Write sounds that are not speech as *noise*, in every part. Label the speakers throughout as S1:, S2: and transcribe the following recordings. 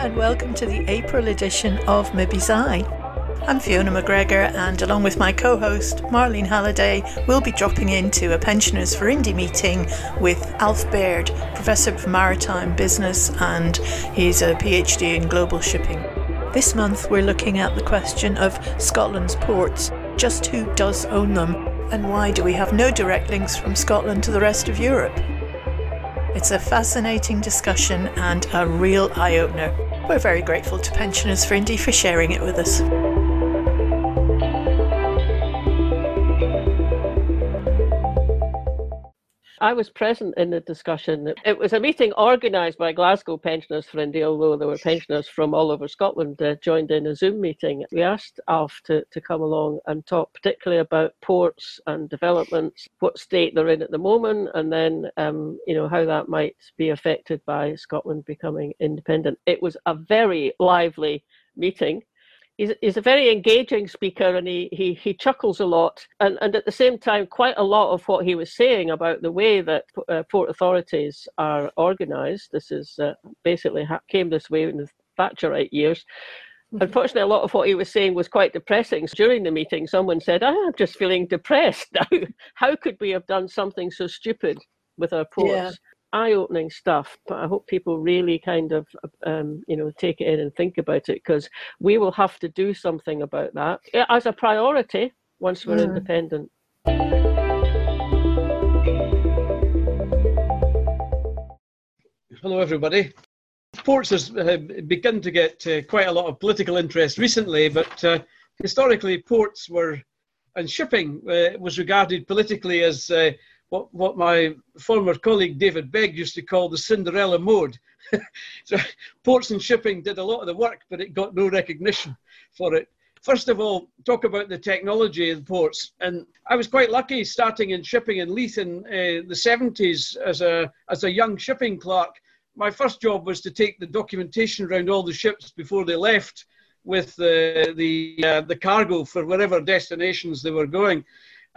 S1: and welcome to the April edition of Mibby's Eye. I'm Fiona McGregor, and along with my co host, Marlene Halliday, we'll be dropping into a Pensioners for Indy meeting with Alf Baird, Professor of Maritime Business, and he's a PhD in global shipping. This month, we're looking at the question of Scotland's ports just who does own them, and why do we have no direct links from Scotland to the rest of Europe? It's a fascinating discussion and a real eye opener. We're very grateful to Pensioners for Indy for sharing it with us.
S2: I was present in the discussion. It was a meeting organised by Glasgow Pensioners for Indy, although there were pensioners from all over Scotland uh, joined in a Zoom meeting. We asked Alf to, to come along and talk particularly about ports and developments, what state they're in at the moment, and then um, you know how that might be affected by Scotland becoming independent. It was a very lively meeting he's, he's a very engaging speaker and he, he, he chuckles a lot. And, and at the same time, quite a lot of what he was saying about the way that uh, port authorities are organised, this is uh, basically ha- came this way in the Thatcherite years. Mm-hmm. Unfortunately, a lot of what he was saying was quite depressing. So during the meeting, someone said, I'm just feeling depressed *laughs* now. How could we have done something so stupid with our ports? Yeah eye-opening stuff but i hope people really kind of um, you know take it in and think about it because we will have to do something about that as a priority once we're mm. independent
S3: hello everybody ports has uh, begun to get uh, quite a lot of political interest recently but uh, historically ports were and shipping uh, was regarded politically as uh, what, what my former colleague David Begg used to call the Cinderella mode. *laughs* so ports and shipping did a lot of the work, but it got no recognition for it. First of all, talk about the technology the ports. And I was quite lucky starting in shipping in Leith in uh, the 70s as a, as a young shipping clerk. My first job was to take the documentation around all the ships before they left with the, the, uh, the cargo for whatever destinations they were going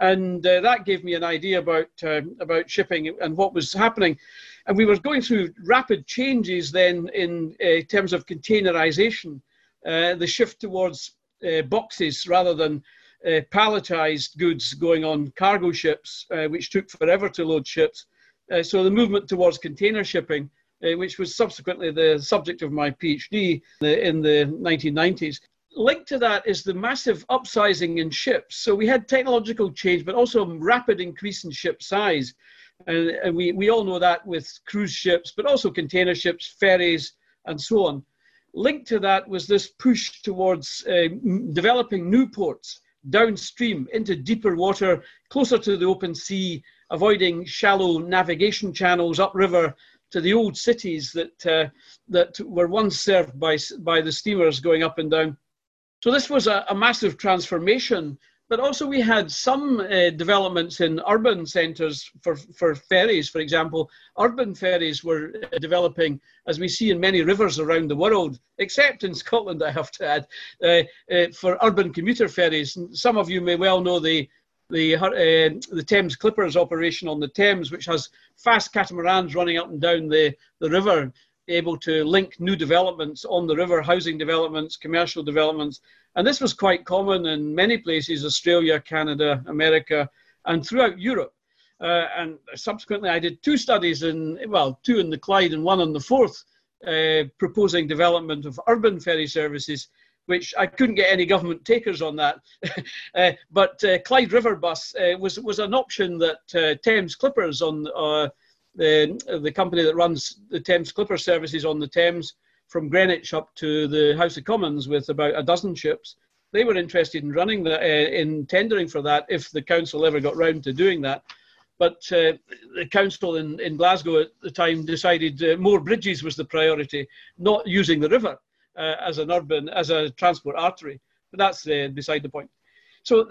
S3: and uh, that gave me an idea about uh, about shipping and what was happening. And we were going through rapid changes then in uh, terms of containerization, uh, the shift towards uh, boxes rather than uh, palletized goods going on cargo ships, which took forever to load ships. so the movement towards container shipping. which was subsequently the subject of my PhD in the 1990s linked to that is the massive upsizing in ships. So we had technological change, but also rapid increase in ship size. And, and, we, we all know that with cruise ships, but also container ships, ferries, and so on. Linked to that was this push towards uh, developing new ports downstream into deeper water, closer to the open sea, avoiding shallow navigation channels upriver to the old cities that, uh, that were once served by, by the steamers going up and down. So this was a, a massive transformation. But also we had some uh, developments in urban centres for, for ferries, for example. Urban ferries were uh, developing, as we see in many rivers around the world, except in *laughs* Scotland, I have to add, uh, uh for urban commuter ferries. Some of you may well know the, the, uh, the Thames Clippers operation on the Thames, which has fast catamarans running up and down the, the river able to link new developments on the river, housing developments, commercial developments. And this was quite common in many places Australia, Canada, America, and throughout Europe. Uh, and subsequently, I did two studies in, well, two in the Clyde and one on the Forth, uh, proposing development of urban ferry services, which I couldn't get any government takers on that. *laughs* uh, but uh, Clyde River Bus uh, was, was an option that uh, Thames Clippers on the, the company that runs the Thames Clipper services on the Thames from Greenwich up to the House of Commons with about a dozen ships. They were interested in running that, uh, in tendering for that if the council ever got round to doing that. But uh, the council in, in Glasgow at the time decided uh, more bridges was the priority, not using the river uh, as an urban, as a transport artery. But that's uh, beside the point. So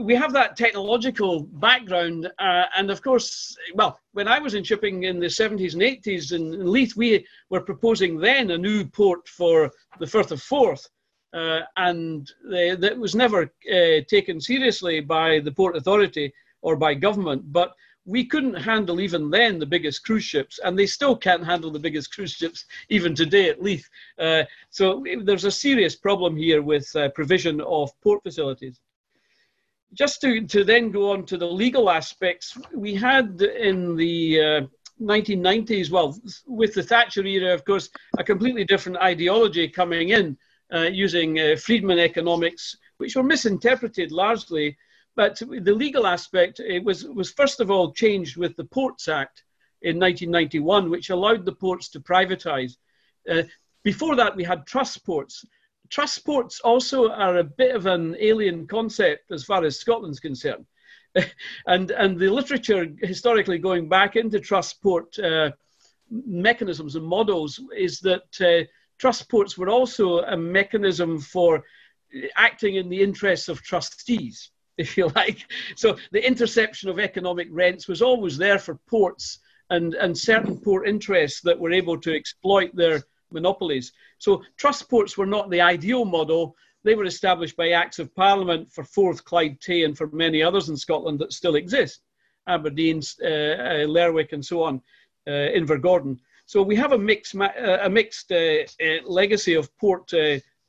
S3: we have that technological background, uh, and of course, well, when I was in shipping in the 70s and 80s in, in Leith, we were proposing then a new port for the Firth of Forth, uh, and that was never uh, taken seriously by the Port Authority or by government. But we couldn't handle even then the biggest cruise ships, and they still can't handle the biggest cruise ships even today at Leith. Uh, so there's a serious problem here with uh, provision of port facilities. Just to, to then go on to the legal aspects, we had in the uh, 1990s, well, with the Thatcher era, of course, a completely different ideology coming in uh, using uh, Friedman economics, which were misinterpreted largely but the legal aspect it was, was first of all changed with the Ports Act in 1991, which allowed the ports to privatise. Uh, before that, we had trust ports. Trust ports also are a bit of an alien concept as far as Scotland's concerned. *laughs* and, and the literature historically going back into trust port uh, mechanisms and models is that uh, trust ports were also a mechanism for acting in the interests of trustees *laughs* if you like. So the interception of economic rents was always there for ports and, and certain port interests that were able to exploit their monopolies. So trust ports were not the ideal model. They were established by Acts of Parliament for Forth, Clyde, Tay, and for many others in Scotland that still exist, Aberdeen, uh, uh, Lerwick, and so on, uh, Invergordon. So we have a mixed, uh, a mixed uh, uh, legacy of port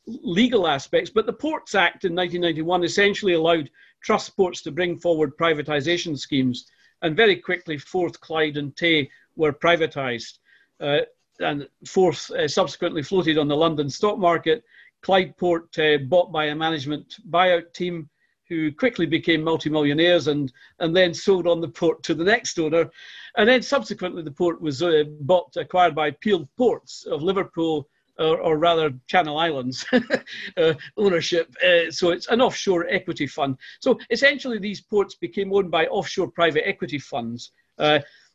S3: legal aspects, but the Ports Act in 1991 essentially allowed trust ports to bring forward privatisation schemes. And very quickly, Forth, Clyde, and Tay were privatised. Uh, and Forth uh, subsequently floated on the London stock market. Clydeport uh, bought by a management buyout team who quickly became multimillionaires and, and then sold on the port to the next owner. And then subsequently, the port was uh, bought, acquired by Peel Ports of Liverpool or, or rather Channel Islands *laughs* uh, ownership. Uh, so it's an offshore equity fund. So essentially, these ports became owned by offshore private equity funds.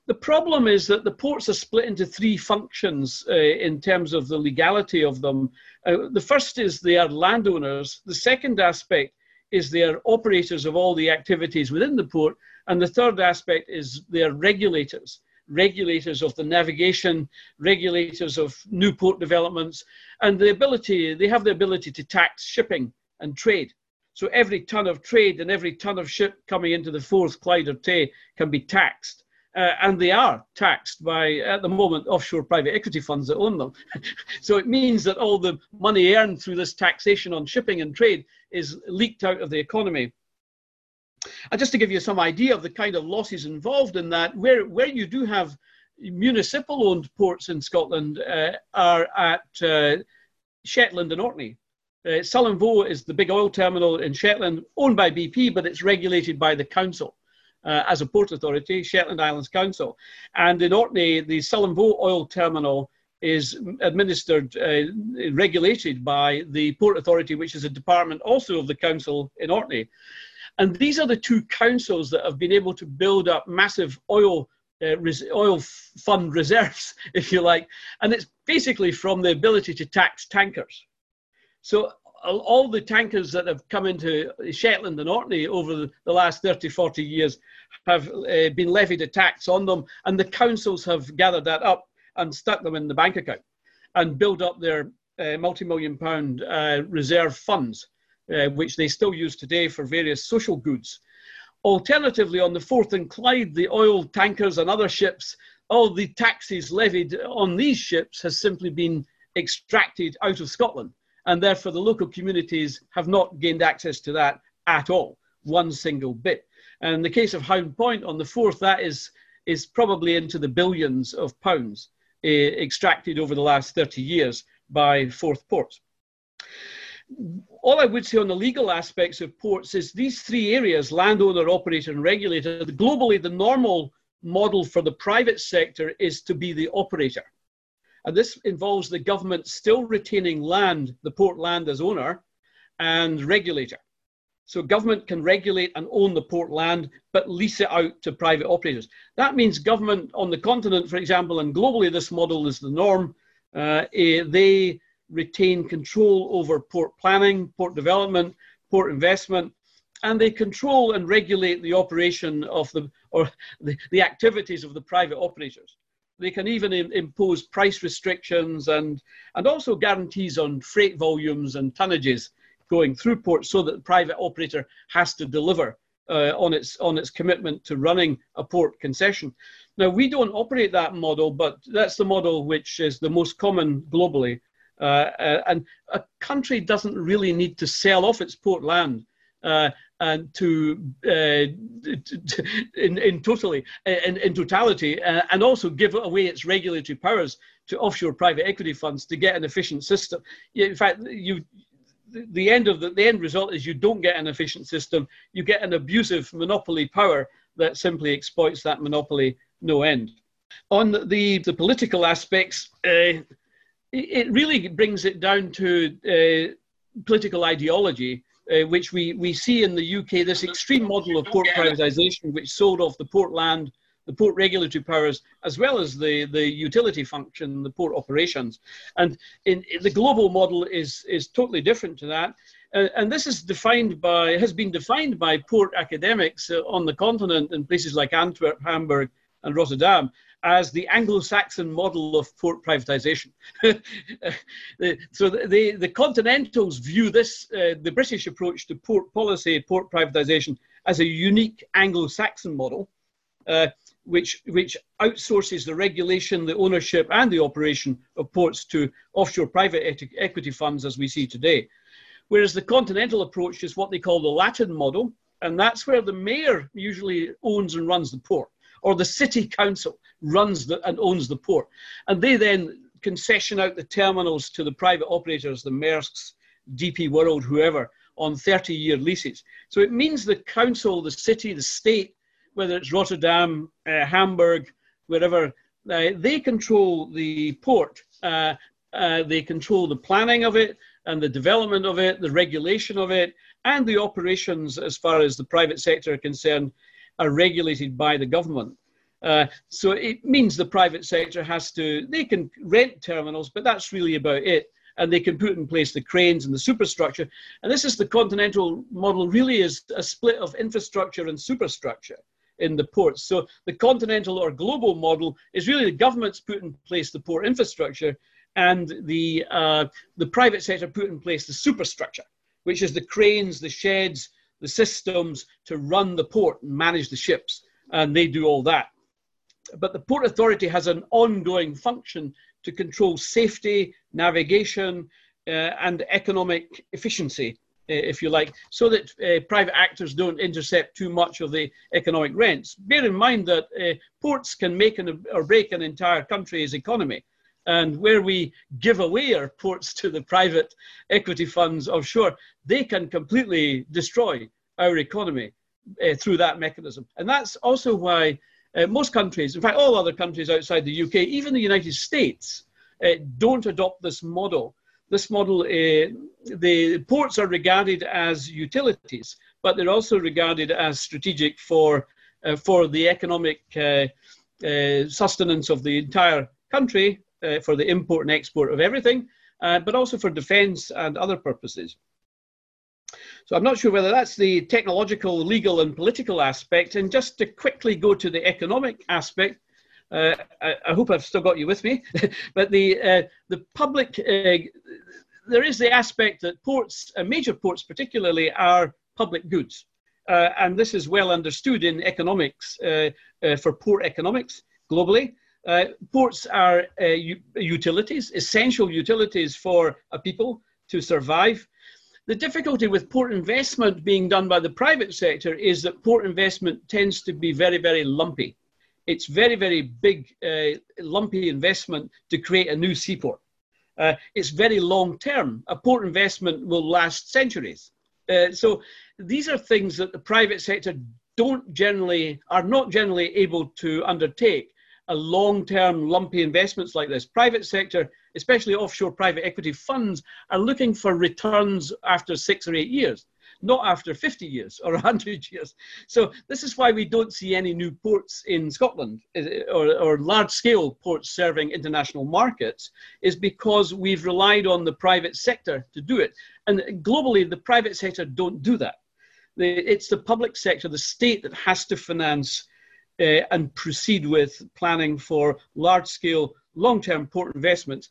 S3: The problem is that the ports are split into three functions uh, in terms of the legality of them. Uh, the first is they are landowners. The second aspect is they are operators of all the activities within the port. And the third aspect is they are regulators regulators of the navigation, regulators of new port developments, and the ability, they have the ability to tax shipping and trade. So every ton of trade and every ton of ship coming into the Forth Clyde or Tay can be taxed. Uh, and they are taxed by, at the moment, offshore private equity funds that own them. *laughs* so it means that all the money earned through this taxation on shipping and trade is leaked out of the economy. And just to give you some idea of the kind of losses involved in that, where, where you do have municipal owned ports in Scotland uh, are at uh, Shetland and Orkney. Uh, Sullom is the big oil terminal in Shetland, owned by BP, but it's regulated by the council. Uh, as a port authority, Shetland Islands Council. And in Orkney, the Sullom Voe oil terminal is administered, uh, regulated by the Port Authority, which is a department also of the council in Orkney. And these are the two councils that have been able to build up massive oil uh, res- oil fund *laughs* reserves, if you like. And it's basically from the ability to tax tankers. So all the tankers that have come into Shetland and Orkney over the, last 30, 40 years have uh, been levied a tax on them, and the councils have gathered that up and stuck them in the bank account and build up their uh, multi-million pound uh, reserve funds uh, which they still use today for various social goods. Alternatively, on the Forth and Clyde, the oil tankers and other ships, all the taxes levied on these ships has simply been extracted out of Scotland. And therefore, the local communities have not gained access to that at all, one single bit. And in the case of Hound Point on the Forth, that is, is probably into the billions of pounds uh, extracted over the last 30 years by Forth Ports all I would say on the legal aspects of ports is these three areas landowner, operator, and regulator. Globally, the normal model for the private sector is to be the operator. And this involves the government still retaining land, the port land as owner, and regulator. So government can regulate and own the port land, but lease it out to private operators. That means government on the continent, for example, and globally this model is the norm. Uh, eh, they retain control over port planning, port development, port investment, and they control and regulate the operation of the or *laughs* the, the activities of the private operators. They can even impose price restrictions and, and also guarantees on freight volumes and tonnages going through ports so that the private operator has to deliver uh, on, its, on its commitment to running a port concession. Now, we don't operate that model, but that's the model which is the most common globally. Uh, uh, and a country doesn't really need to sell off its port land uh, and to uh, in, in totally in, in totality uh, and also give away its regulatory powers to offshore private equity funds to get an efficient system. In fact, you the end of the, the end result is you don't get an efficient system. You get an abusive monopoly power that simply exploits that monopoly no end. On the, the political aspects, uh, it really brings it down to uh, political ideology, uh, which we, we see in the UK, this extreme model of port privatisation, which sold off the port land, the port regulatory powers, as well as the, the utility function, the port operations. And in, in the global model is, is totally different to that. Uh, and this is defined by, has been defined by port academics uh, on the continent in places like Antwerp, Hamburg, and Rotterdam as the Anglo-Saxon model of port privatization. *laughs* so the, the, Continentals view this, uh, the British approach to port policy, port privatization, as a unique Anglo-Saxon model, uh, which, which outsources the regulation, the ownership, and the operation of ports to offshore private equity funds as we see today. Whereas the continental approach is what they call the Latin model, and that's where the mayor usually owns and runs the port or the city council runs the, and owns the port. And they then concession out the terminals to the private operators, the Maersk's, DP World, whoever, on 30 year leases. So it means the council, the city, the state, whether it's Rotterdam, uh, Hamburg, wherever, uh, they control the port. Uh, uh they control the planning of it and the development of it, the regulation of it, and the operations as far as the private sector are concerned are regulated by the government. Uh, so it means the private sector has to, they can rent terminals, but that's really about it. And they can put in place the cranes and the superstructure. And this is the continental model, really is a split of infrastructure and superstructure in the ports. So the continental or global model is really the government's put in place the port infrastructure and the, uh, the private sector put in place the superstructure, which is the cranes, the sheds, the systems to run the port and manage the ships, and they do all that. But the Port Authority has an ongoing function to control safety, navigation, uh, and economic efficiency, if you like, so that uh, private actors don't intercept too much of the economic rents. Bear in mind that uh, ports can make an, or break an entire country's economy. And where we give away our ports to the private equity funds offshore, they can completely destroy our economy uh, through that mechanism. And that's also why uh, most countries, in fact, all other countries outside the UK, even the United States, uh, don't adopt this model. This model, the ports are regarded as utilities, but they're also regarded as strategic for, for the economic sustenance of the entire country uh, for the import and export of everything, uh, but also for defense and other purposes. So I'm not sure whether that's the technological, legal, and political aspect. And just to quickly go to the economic aspect, uh, I, I, hope I've still got you with me. *laughs* but the uh, the public, uh, there is the aspect that ports, uh, major ports particularly, are public goods, uh, and this is well understood in economics uh, for port economics globally. Uh, ports are uh, utilities, essential utilities for a people to survive. The difficulty with port investment being done by the private sector is that port investment tends to be very, very lumpy. It's very, very big, uh, lumpy investment to create a new seaport. Uh, it's very long term. A port investment will last centuries. Uh, so these are things that the private sector don't generally, are not generally able to undertake a long-term lumpy investments like this. Private sector, especially offshore private equity funds, are looking for returns after six or eight years, not after 50 years or 100 years. So this is why we don't see any new ports in Scotland or, or large-scale ports serving international markets is because we've relied on the private sector to do it. And globally, the private sector don't do that. It's the public sector, the state that has to finance uh, and proceed with planning for large scale, long term port investments,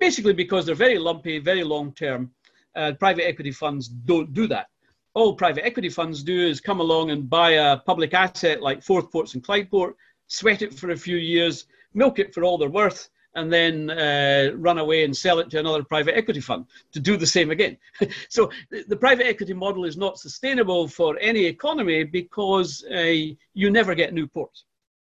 S3: basically because they're very lumpy, very long term. Uh, private equity funds don't do that. All private equity funds do is come along and buy a public asset like Forth Ports and Clyde Port, sweat it for a few years, milk it for all they're worth, and then uh, run away and sell it to another private equity fund to do the same again. *laughs* so the, the, private equity model is not sustainable for any economy because uh, you never get new ports.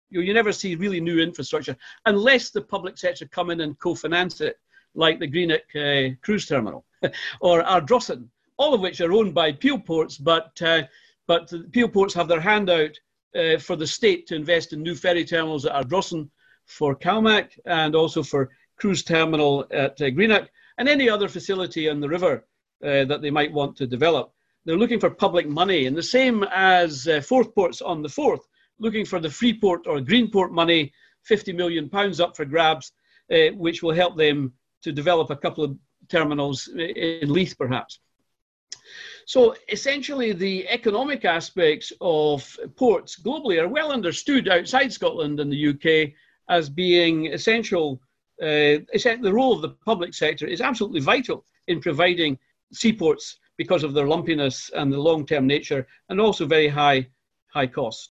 S3: You, you never see really new infrastructure unless the public sector come in and co-finance it, like the Greenock uh, cruise terminal *laughs* or Ardrossan, all of which are owned by Peel Ports, but uh, but Peel Ports have their hand out uh, for the state to invest in new ferry terminals at Ardrossan for CalMac and also for cruise terminal at uh, Greenock and any other facility on the river uh, that they might want to develop. They're looking for public money, and the same as uh, Forth Ports on the Forth, looking for the Freeport or Greenport money, 50 million pounds up for grabs, uh, which will help them to develop a couple of terminals in Leith, perhaps. So essentially, the economic aspects of ports globally are well understood outside Scotland and the UK as being essential. Uh, the role of the public sector is absolutely vital in providing seaports because of their lumpiness and the long-term nature, and also very high high cost.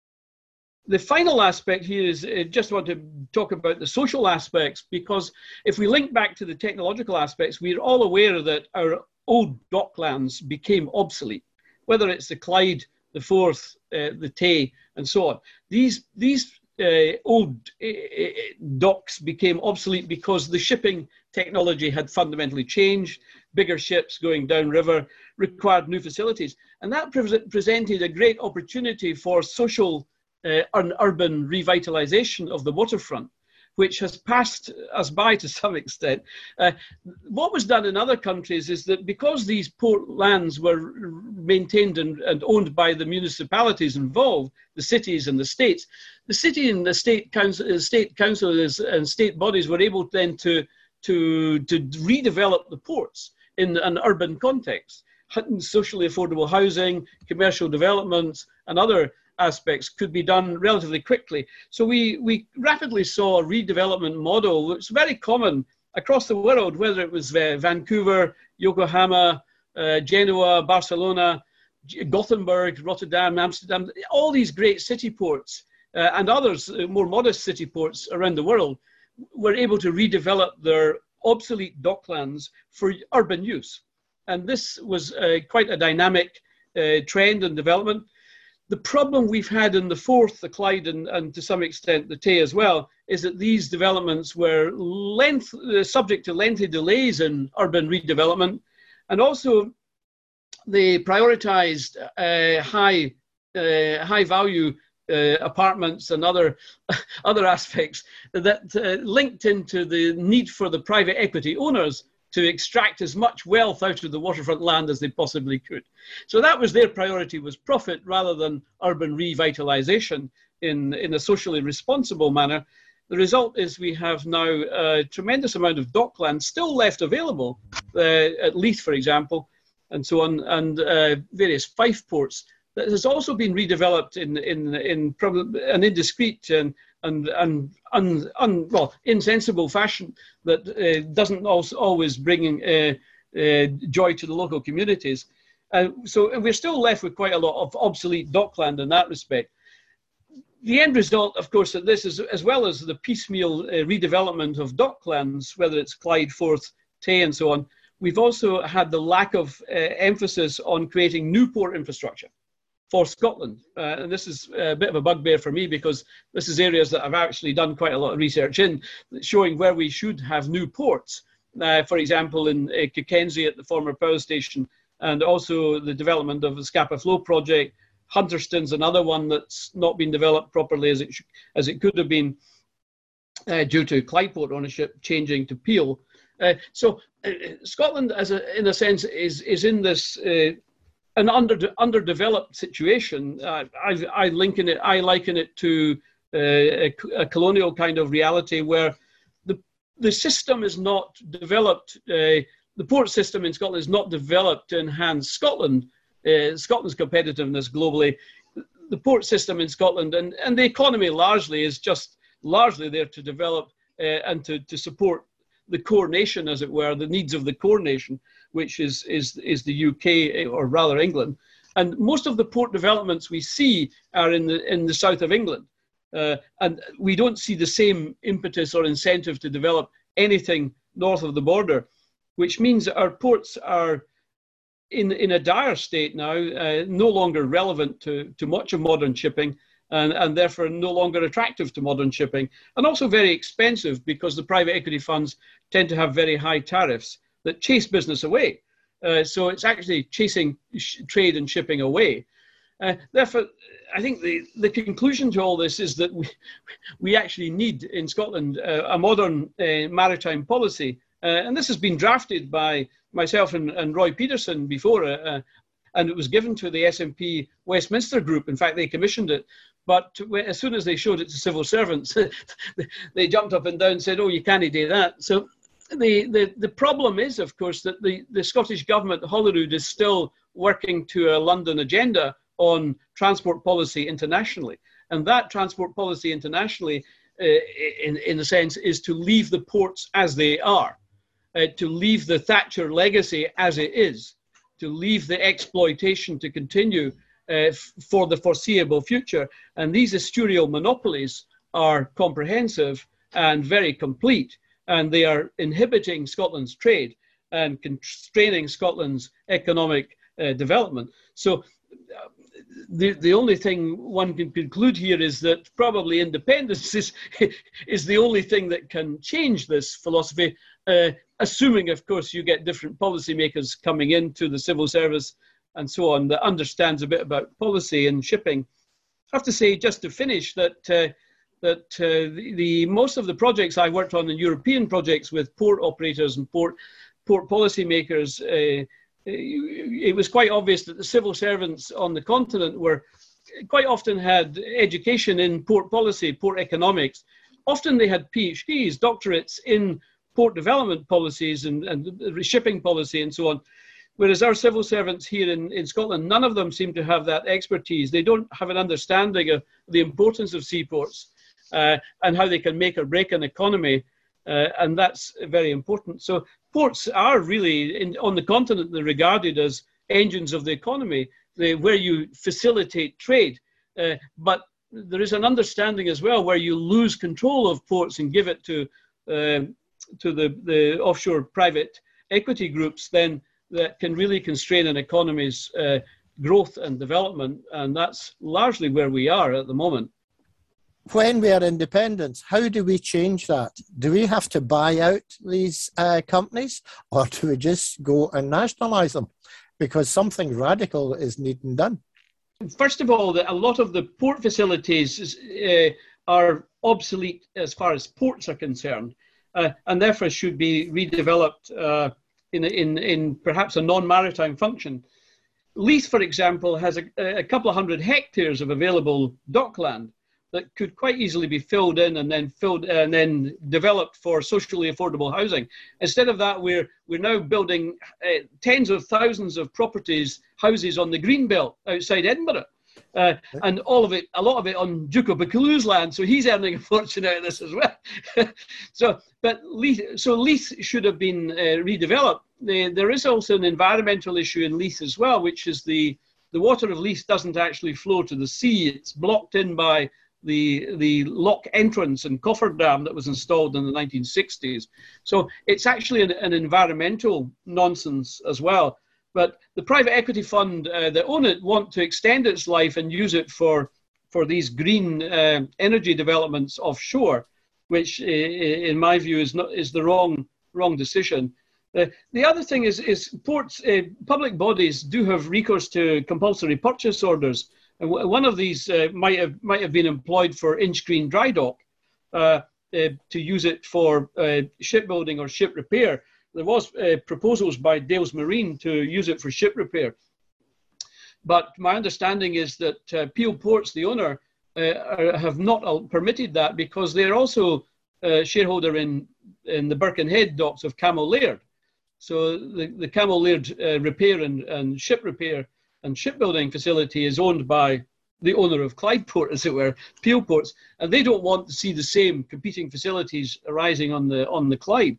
S3: The final aspect here is I uh, just want to talk about the social aspects because if we link back to the technological aspects, we're all aware that our old docklands became obsolete, whether it's the Clyde, the Forth, uh, the Tay, and so on. These, these uh, old uh, uh, docks became obsolete because the shipping technology had fundamentally changed. Bigger ships going downriver required new facilities. And that pre- presented a great opportunity for social uh, and urban revitalization of the waterfront which has passed us by to some *laughs* extent. Uh, what was done in other countries is that because these port lands were maintained and, and, owned by the municipalities involved, the cities and the states, the city and the state council, uh, state councils and state bodies were able then to, to, to redevelop the ports in an urban context. Socially affordable housing, commercial developments, and other aspects could be done relatively quickly. So we, we rapidly saw a redevelopment model that's very common across the world, whether it was uh, Vancouver, Yokohama, uh, Genoa, Barcelona, Gothenburg, Rotterdam, Amsterdam, all these great city ports uh, and others, uh, more modest city ports around the world, were able to redevelop their obsolete docklands for urban use. And this was uh, quite a dynamic uh, trend and development the problem we've had in the Forth, the Clyde, and, and to some extent the Tay as well, is that these developments were length, uh, subject to lengthy delays in urban redevelopment, and also they prioritized uh, high, uh, high value uh, apartments and other, *laughs* other aspects that uh, linked into the need for the private equity owners to extract as much wealth out of the waterfront land as they possibly could. So that was their priority was profit rather than urban revitalization in, in a socially responsible manner. The result is we have now a tremendous amount of dockland still left available uh, at Leith, for example, and so on, and uh, various Fife ports that has also been redeveloped in in in probably an indiscreet and and and un, un, well insensible fashion that uh, doesn't also always bring uh, uh, joy to the local communities. Uh, so we're still left with quite a lot of obsolete dockland in that respect. The end result, of course, of this is as well as the piecemeal uh, redevelopment of docklands, whether it's Clyde, Forth, Tay, and so on. We've also had the lack of uh, emphasis on creating new port infrastructure for Scotland. Uh, and this is a bit of a bugbear for me because this is areas that I've actually done quite a lot of research in, showing where we should have new ports. Uh, for example, in uh, Cockenzie at the former power station, and also the development of the Scapa Flow project. Hunterston's another one that's not been developed properly as it, as it could have been uh, due to Clydeport ownership changing to Peel. Uh, so uh, Scotland, as a, in a sense, is, is in this uh, an under underdeveloped situation. Uh, I, I liken it. I liken it to uh, a, a, colonial kind of reality where the the system is not developed. Uh, the port system in Scotland is not developed to enhance Scotland, uh, Scotland's competitiveness globally. the port system in Scotland and, and the economy largely is just largely there to develop uh, and to, to support the core nation, as it were, the needs of the core nation, which is, is, is the UK or rather England. And most of the port developments we see are in the, in the south of England. Uh, and we don't see the same impetus or incentive to develop anything north of the border, which means that our ports are in, in a dire state now, uh, no longer relevant to, to much of modern shipping. And, and, therefore no longer attractive to modern shipping, and also very expensive because the private equity funds tend to have very high tariffs that chase business away. Uh, so it's actually chasing sh- trade and shipping away. Uh, therefore, I think the, the conclusion to all this is that we, *laughs* we actually need in Scotland uh, a modern uh, maritime policy. Uh, and this has been drafted by myself and, and Roy Pedersen before, uh, and it was given to the SNP Westminster Group. In fact, they commissioned it. But as soon as they showed it to civil servants, *laughs* they jumped up and down and said, oh, you can't do that. So the, the, the problem is, of course, that the, the Scottish Government, Holyrood, is still working to a London agenda on transport policy internationally. And that transport policy internationally, uh, in, in a sense, is to leave the ports as they are, uh, to leave the Thatcher legacy as it is, to leave the exploitation to continue uh, for the foreseeable future. And these estuarial monopolies are comprehensive and very complete and they are inhibiting Scotland's trade and constraining Scotland's economic uh, development. So, uh, the, the only thing one can conclude here is that probably independence is, *laughs* is the only thing that can change this philosophy, uh, assuming, of course, you get different policymakers coming into the civil service and so on that understands a bit about policy and shipping. I have to say, just to finish, that uh, that uh, the, the, most of the projects I worked on, the European projects with port operators and port port policymakers, uh, it was quite obvious that the civil servants on the continent were quite often had education in port policy, port economics. Often they had PhDs, doctorates in port development policies and, and shipping policy and so on. Whereas our civil servants here in, in Scotland, none of them seem to have that expertise. They don't have an understanding of the importance of seaports uh, and how they can make or break an economy. Uh, and that's very important. So ports are really in, on the continent they're regarded as engines of the economy, they, where you facilitate trade. Uh, but there is an understanding as well where you lose control of ports and give it to um, to the, the offshore private equity groups, then that can really constrain an economy's uh, growth and development. And that's largely where we are at the moment
S4: when we are independent, how do we change that? Do we have to buy out these uh, companies or do we just go and nationalize them? Because something radical is needing done.
S3: First of all, a lot of the port facilities uh, are obsolete as far as ports are concerned, uh, and therefore should be redeveloped uh, in, in, in perhaps a non maritime function. Leith, for example, has a, a couple of hundred hectares of available dockland that could quite easily be filled in and then filled and then developed for socially affordable housing. Instead of that, we're we're now building uh, tens of thousands of properties, houses on the green belt outside Edinburgh. Uh, and all of it, a lot of it on Duke of Buccleuch's land, so he's earning a *laughs* fortune out of this as well. *laughs* so, but Leith, so Leith should have been uh, redeveloped. The, there is also an environmental issue in Leith as well, which is the the water of Leith doesn't actually flow to the sea; it's blocked in by the, the lock entrance and cofferdam that was installed in the 1960s. So it's actually an, an environmental nonsense as well. But the private equity fund uh, that own it want to extend its life and use it for, for these green uh, energy developments offshore, which in my view is, not, is the wrong, wrong decision. Uh, the other thing is, is ports, uh, public bodies do have recourse to compulsory purchase orders one of these uh, might have might have been employed for Inchgreen Dry Dock uh, uh, to use it for uh, shipbuilding or ship repair. There was uh, proposals by Dales Marine to use it for ship repair, but my understanding is that uh, Peel Ports, the owner, are, have not permitted that because they're also a shareholder in in the Birkenhead docks of Cammell Laird. So the, the Cammell Laird repair and, and ship repair and shipbuilding facility is owned by the owner of Clydeport, as it were, Peel Ports, and they don't want to see the same competing facilities arising on the on the Clyde.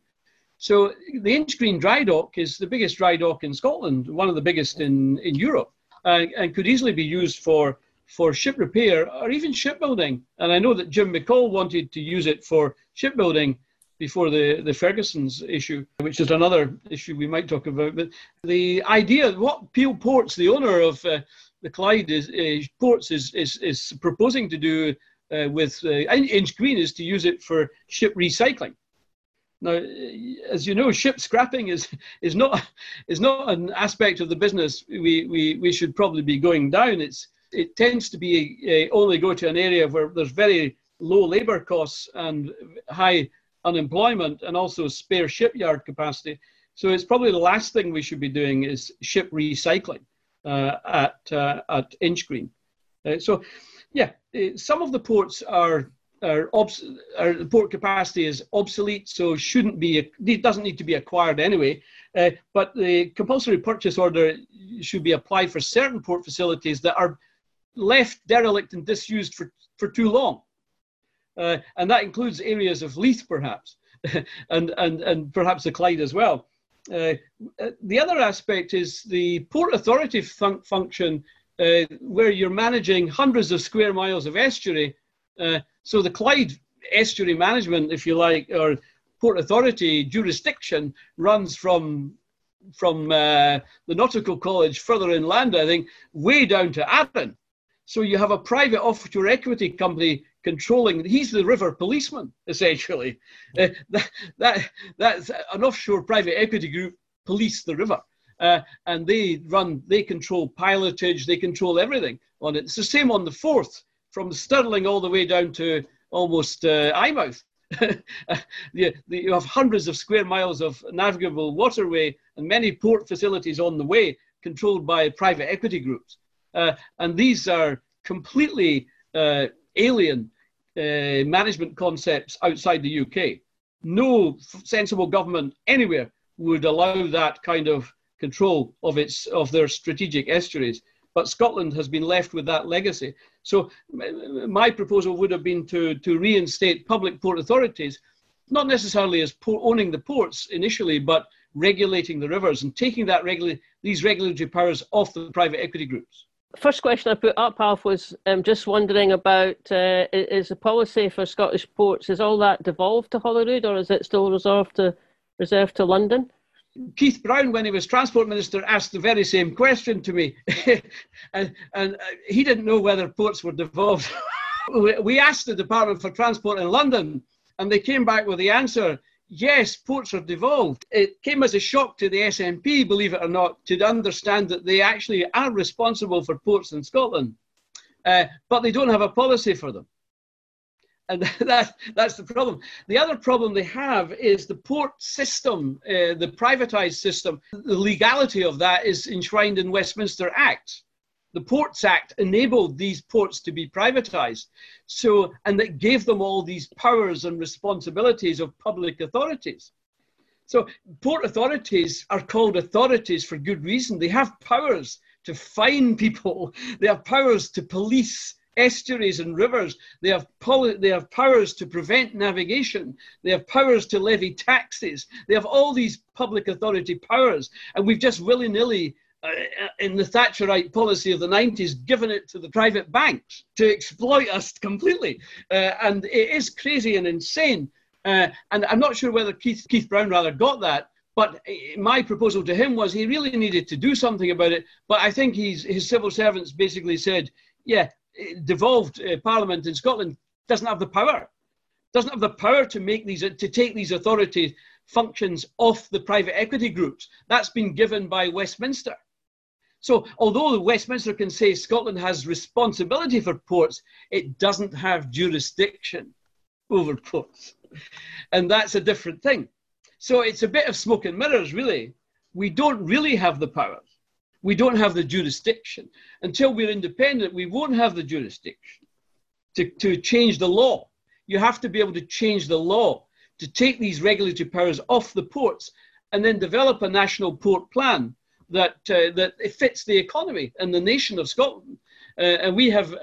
S3: So the Inchgreen dry dock is the biggest dry dock in Scotland, one of the biggest in, in Europe, uh, and could easily be used for for ship repair or even shipbuilding. And I know that Jim McColl wanted to use it for shipbuilding before the, the Ferguson's issue, which is another issue we might talk about. But the idea, what Peel Ports, the owner of uh, the Clyde is, uh, Ports, is, is, is proposing to do uh, with uh, Inchgreen is to use it for ship recycling. Now, as you know, ship scrapping is, is, not, is not an aspect of the business we, we, we should probably be going down. It's, it tends to be uh, only go to an area where there's very low labour costs and high unemployment and also spare shipyard capacity. So it's probably the last thing we should be doing is ship recycling uh, at, uh, at Inchgreen. Uh, so, yeah, uh, some of the ports are are, obs- are, the port capacity is obsolete, so shouldn't be it doesn't need to be acquired anyway. Uh, but the compulsory purchase order should be applied for certain port facilities that are left derelict and disused for, for too long. Uh, and that includes areas of Leith, perhaps, *laughs* and, and, and perhaps the Clyde as well. Uh, uh, the other aspect is the port authority fun- function, uh, where you're managing hundreds of square miles of estuary. Uh, so the Clyde estuary management, if you like, or port authority jurisdiction runs from from uh, the nautical college further inland, I think, way down to Arran. So you have a private offshore equity company controlling. He's the river policeman, essentially. Uh, *laughs* that, that, that's an offshore private equity group police the river. Uh, and they run, they control pilotage, they control everything on it. It's the same on the Forth, from Stirling all the way down to almost uh, Eyemouth. *laughs* you, you have hundreds of square miles of navigable waterway and many port facilities on the way controlled by private equity groups. Uh, and these are completely uh, alien uh, management concepts outside the UK. No sensible government anywhere would allow that kind of control of its of their strategic estuaries. But Scotland has been left with that legacy. So my proposal would have been to, to reinstate public port authorities, not necessarily as owning the ports initially, but regulating the rivers and taking that regula- these regulatory powers off the private equity groups
S2: first question I put up, Alf, was um, just wondering about uh, is the policy for Scottish ports, is all that devolved to Holyrood or is it still reserved to, reserved to London?
S3: Keith Brown, when he was Transport Minister, asked the very same question to me. *laughs* and, and uh, he didn't know whether ports were devolved. *laughs* we asked the Department for Transport in London, and they came back with the answer yes, ports are devolved. It came as a shock to the SNP, believe it or not, to understand that they actually are responsible for ports in Scotland, uh, but they don't have a policy for them. And *laughs* that, that's the problem. The other problem they have is the port system, uh, the privatized system. The legality of that is enshrined in Westminster Act the Ports Act enabled these ports to be privatized. So, and that gave them all these powers and responsibilities of public authorities. So, port authorities are called authorities for good reason. They have powers to fine *laughs* people, they have powers to police estuaries and rivers. They have, poli- they have powers to prevent navigation. They have powers to levy taxes. They have all these public authority powers. And we've just willy nilly in the Thatcherite policy of the 90s, given it to the private banks to exploit us completely. Uh, and it is crazy and insane. Uh, and I'm not sure whether Keith, Keith Brown rather got that, but uh, my proposal to him was he really needed to do something about it. But I think he's, his civil servants basically said, yeah, devolved uh, Parliament in Scotland doesn't have the power, doesn't have the power to make these, to take these authority functions off the private equity groups. That's been given by Westminster. So, although Westminster can say Scotland has responsibility for ports, it doesn't have jurisdiction over ports. And that's a different thing. So, it's a bit of smoke and mirrors, really. We don't really have the power. we don't have the jurisdiction. Until we're independent, we won't have the jurisdiction to, to change the law. You have to be able to change the law to take these regulatory powers off the ports and then develop a national port plan that uh, that it fits the economy and the nation of Scotland. and we have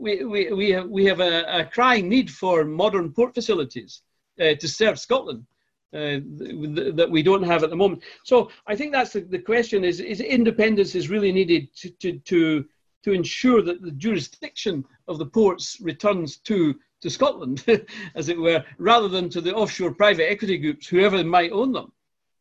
S3: we, we, we have, we have a, a crying need for modern port facilities uh, to serve Scotland. Uh, th- that we don't have at the moment. So I think that's the, the question: is is independence is really needed to, to to to ensure that the jurisdiction of the ports returns to to Scotland, *laughs* as it were, rather than to the offshore private equity groups, whoever might own them.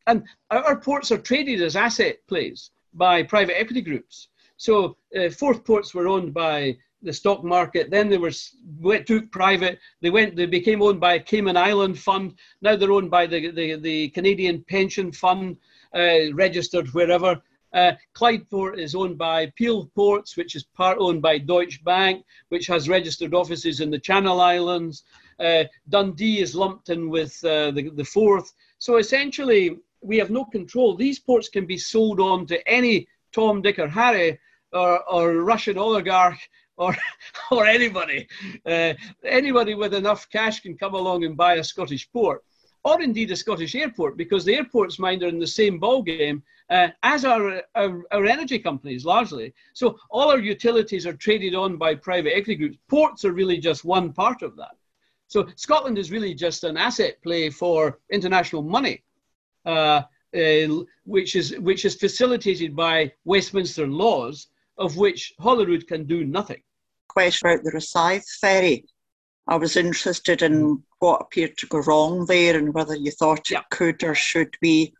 S3: And our ports are traded as asset plays by private equity groups. So uh, Forth ports were owned by the stock market. Then they were went, took private. They went. They became owned by a Cayman Island fund. Now they're owned by the the, the Canadian Pension Fund, uh, registered wherever. Uh, Clydeport is owned by Peel Ports, which is part owned by Deutsche Bank, which has registered offices in the Channel Islands. Uh, Dundee is lumped in with uh, the, the Forth. So essentially, we have no control. These ports can be sold on to any Tom, Dick, or Harry, or, or Russian oligarch or *laughs* or anybody. Uh, anybody with enough cash can come along and buy a Scottish port, or indeed a Scottish airport, because the airports mind are in the same ballgame uh, as our, our, our energy companies largely. So all our utilities are traded on by private equity groups. Ports are really just one part of that. So Scotland is really just an asset play for international money. Uh, uh, which is which is facilitated by Westminster laws, of which Holyrood can do nothing
S5: question about the Rosyth ferry. I was interested in what appeared to go wrong there and whether you thought yeah. it could or should be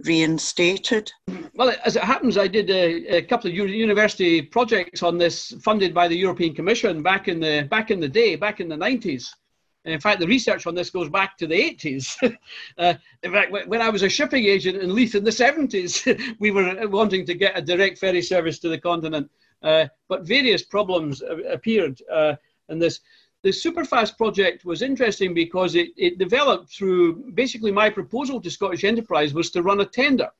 S5: reinstated.
S3: Well, as it happens, I did a, a, couple of university projects on this, funded by the European Commission back in the back in the day, back in the nineties. In fact, the research on this goes back to the 80s. *laughs* uh, in fact, when I was a shipping agent in Leith in the 70s, *laughs* we were wanting to get a direct ferry service to the continent. Uh, but various problems appeared uh, in this. The Superfast project was interesting because it, it developed through basically my proposal to Scottish Enterprise was to run a tender.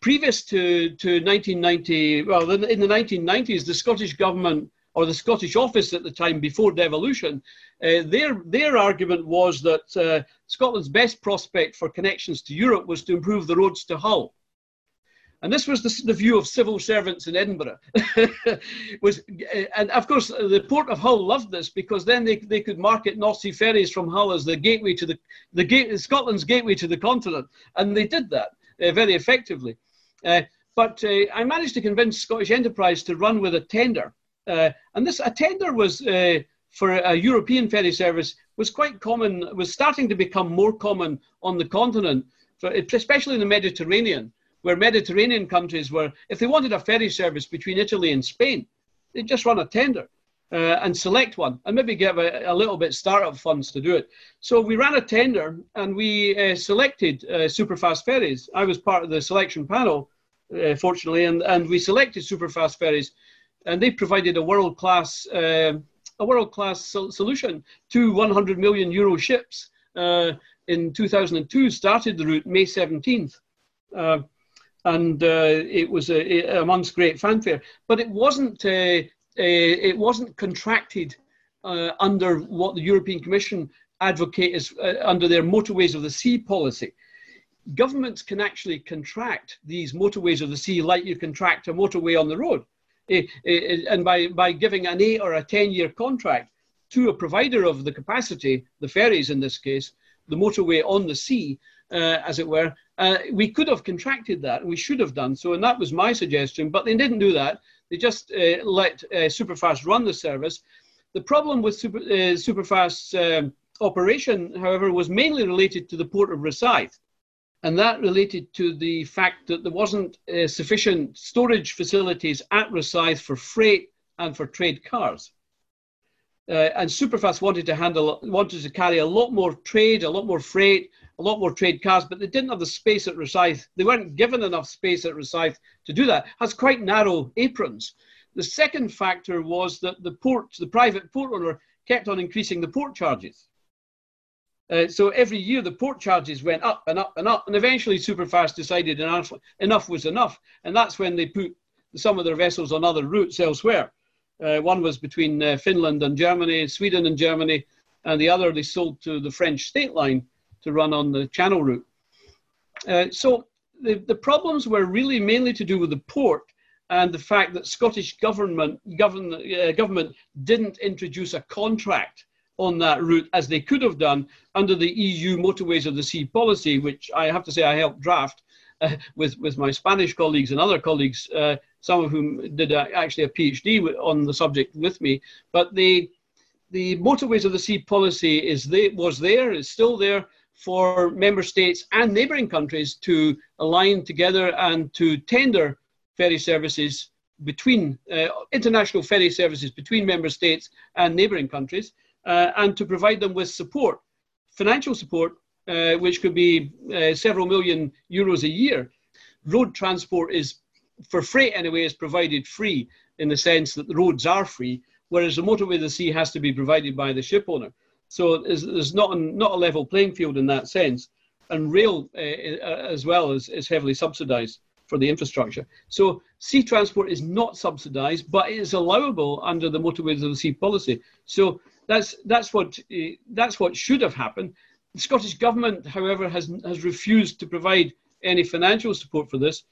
S3: Previous to, to 1990, well, in the 1990s, the Scottish government or the Scottish office at the time before devolution, uh, their, their argument was that uh, Scotland's best prospect for connections to Europe was to improve the roads to Hull. And this was the, the view of civil servants in Edinburgh. *laughs* was, and of course, the Port of Hull loved this because then they, they could market North Sea ferries from Hull as the gateway to the, the gate, Scotland's gateway to the continent. And they did that uh, very effectively. Uh, but uh, I managed to convince Scottish Enterprise to run with a tender. Uh, and this a tender was uh, for a European ferry service was quite common, was starting to become more common on the continent, especially in the Mediterranean where Mediterranean countries were, if they wanted a ferry service between Italy and Spain, they'd just run a tender uh, and select one and maybe give a, a, little bit startup funds to do it. So we ran a tender and we uh, selected uh, superfast ferries. I was part of the selection panel, uh, fortunately, and, and we selected superfast ferries and they provided a world class. Uh, a world-class sol- solution to 100 million euro ships uh, in 2002 started the route May 17th and uh, it was a, a, amongst great fanfare. But it wasn't uh, it wasn't contracted uh, under what the European Commission advocate is under their motorways of the sea policy. Governments can actually contract these motorways of the sea like you contract a motorway on the road. And by, by giving an eight or a 10 year contract to a provider of the capacity, the ferries in this case, the motorway on the sea, uh, as it were, uh, we could have contracted that, we should have done so, and that was my suggestion. But they didn't do that. They just uh, let uh, Superfast run the service. The problem with Super, uh, Superfast's um, operation, however, was mainly related to the port of Rosyth. And that related to the fact that there wasn't uh, sufficient storage facilities at Rosyth for freight and for trade cars. Uh, and Superfast wanted to handle, wanted to carry a lot more trade, a lot more freight, a lot more trade cars, but they didn't have the space at Rosyth. They weren't given enough space at Rosyth to do that. It has quite narrow aprons. The second factor was that the port, the private port owner, kept on increasing the port charges. Uh, so every year the port charges went up and up and up, and eventually Superfast decided enough, was enough, and that's when they put some of their vessels on other routes elsewhere. Uh, one was between uh, Finland and Germany, Sweden and Germany, and the other they sold to the French state line to run on the channel route. Uh, so the, the problems were really mainly to do with the port and the fact that Scottish government, govern, uh, government didn't introduce a contract on that route as they could have done under the EU Motorways of the Sea policy, which I have to say I helped draft uh, with, with my Spanish colleagues and other colleagues, uh, some of whom did a, actually a PhD on the subject with me. But the, the Motorways of the Sea policy is they, was there, is still there for member states and neighbouring countries to align together and to tender ferry services between uh, international ferry services between member states and neighbouring countries uh, and to provide them with support, financial support, uh, which could be uh, several million euros a year. Road transport is, for freight anyway, is provided free in the sense that the roads are free, whereas the motorway of the sea has to be provided by the ship owner. So there's not, not a level playing field in that sense. And rail, uh, uh, as well, is, is heavily subsidised for the infrastructure. So sea transport is not subsidised, but it is allowable under the motorways of the sea policy. So that's that's what uh, that's what should have happened. The Scottish government, however, has has refused to provide any financial support for this,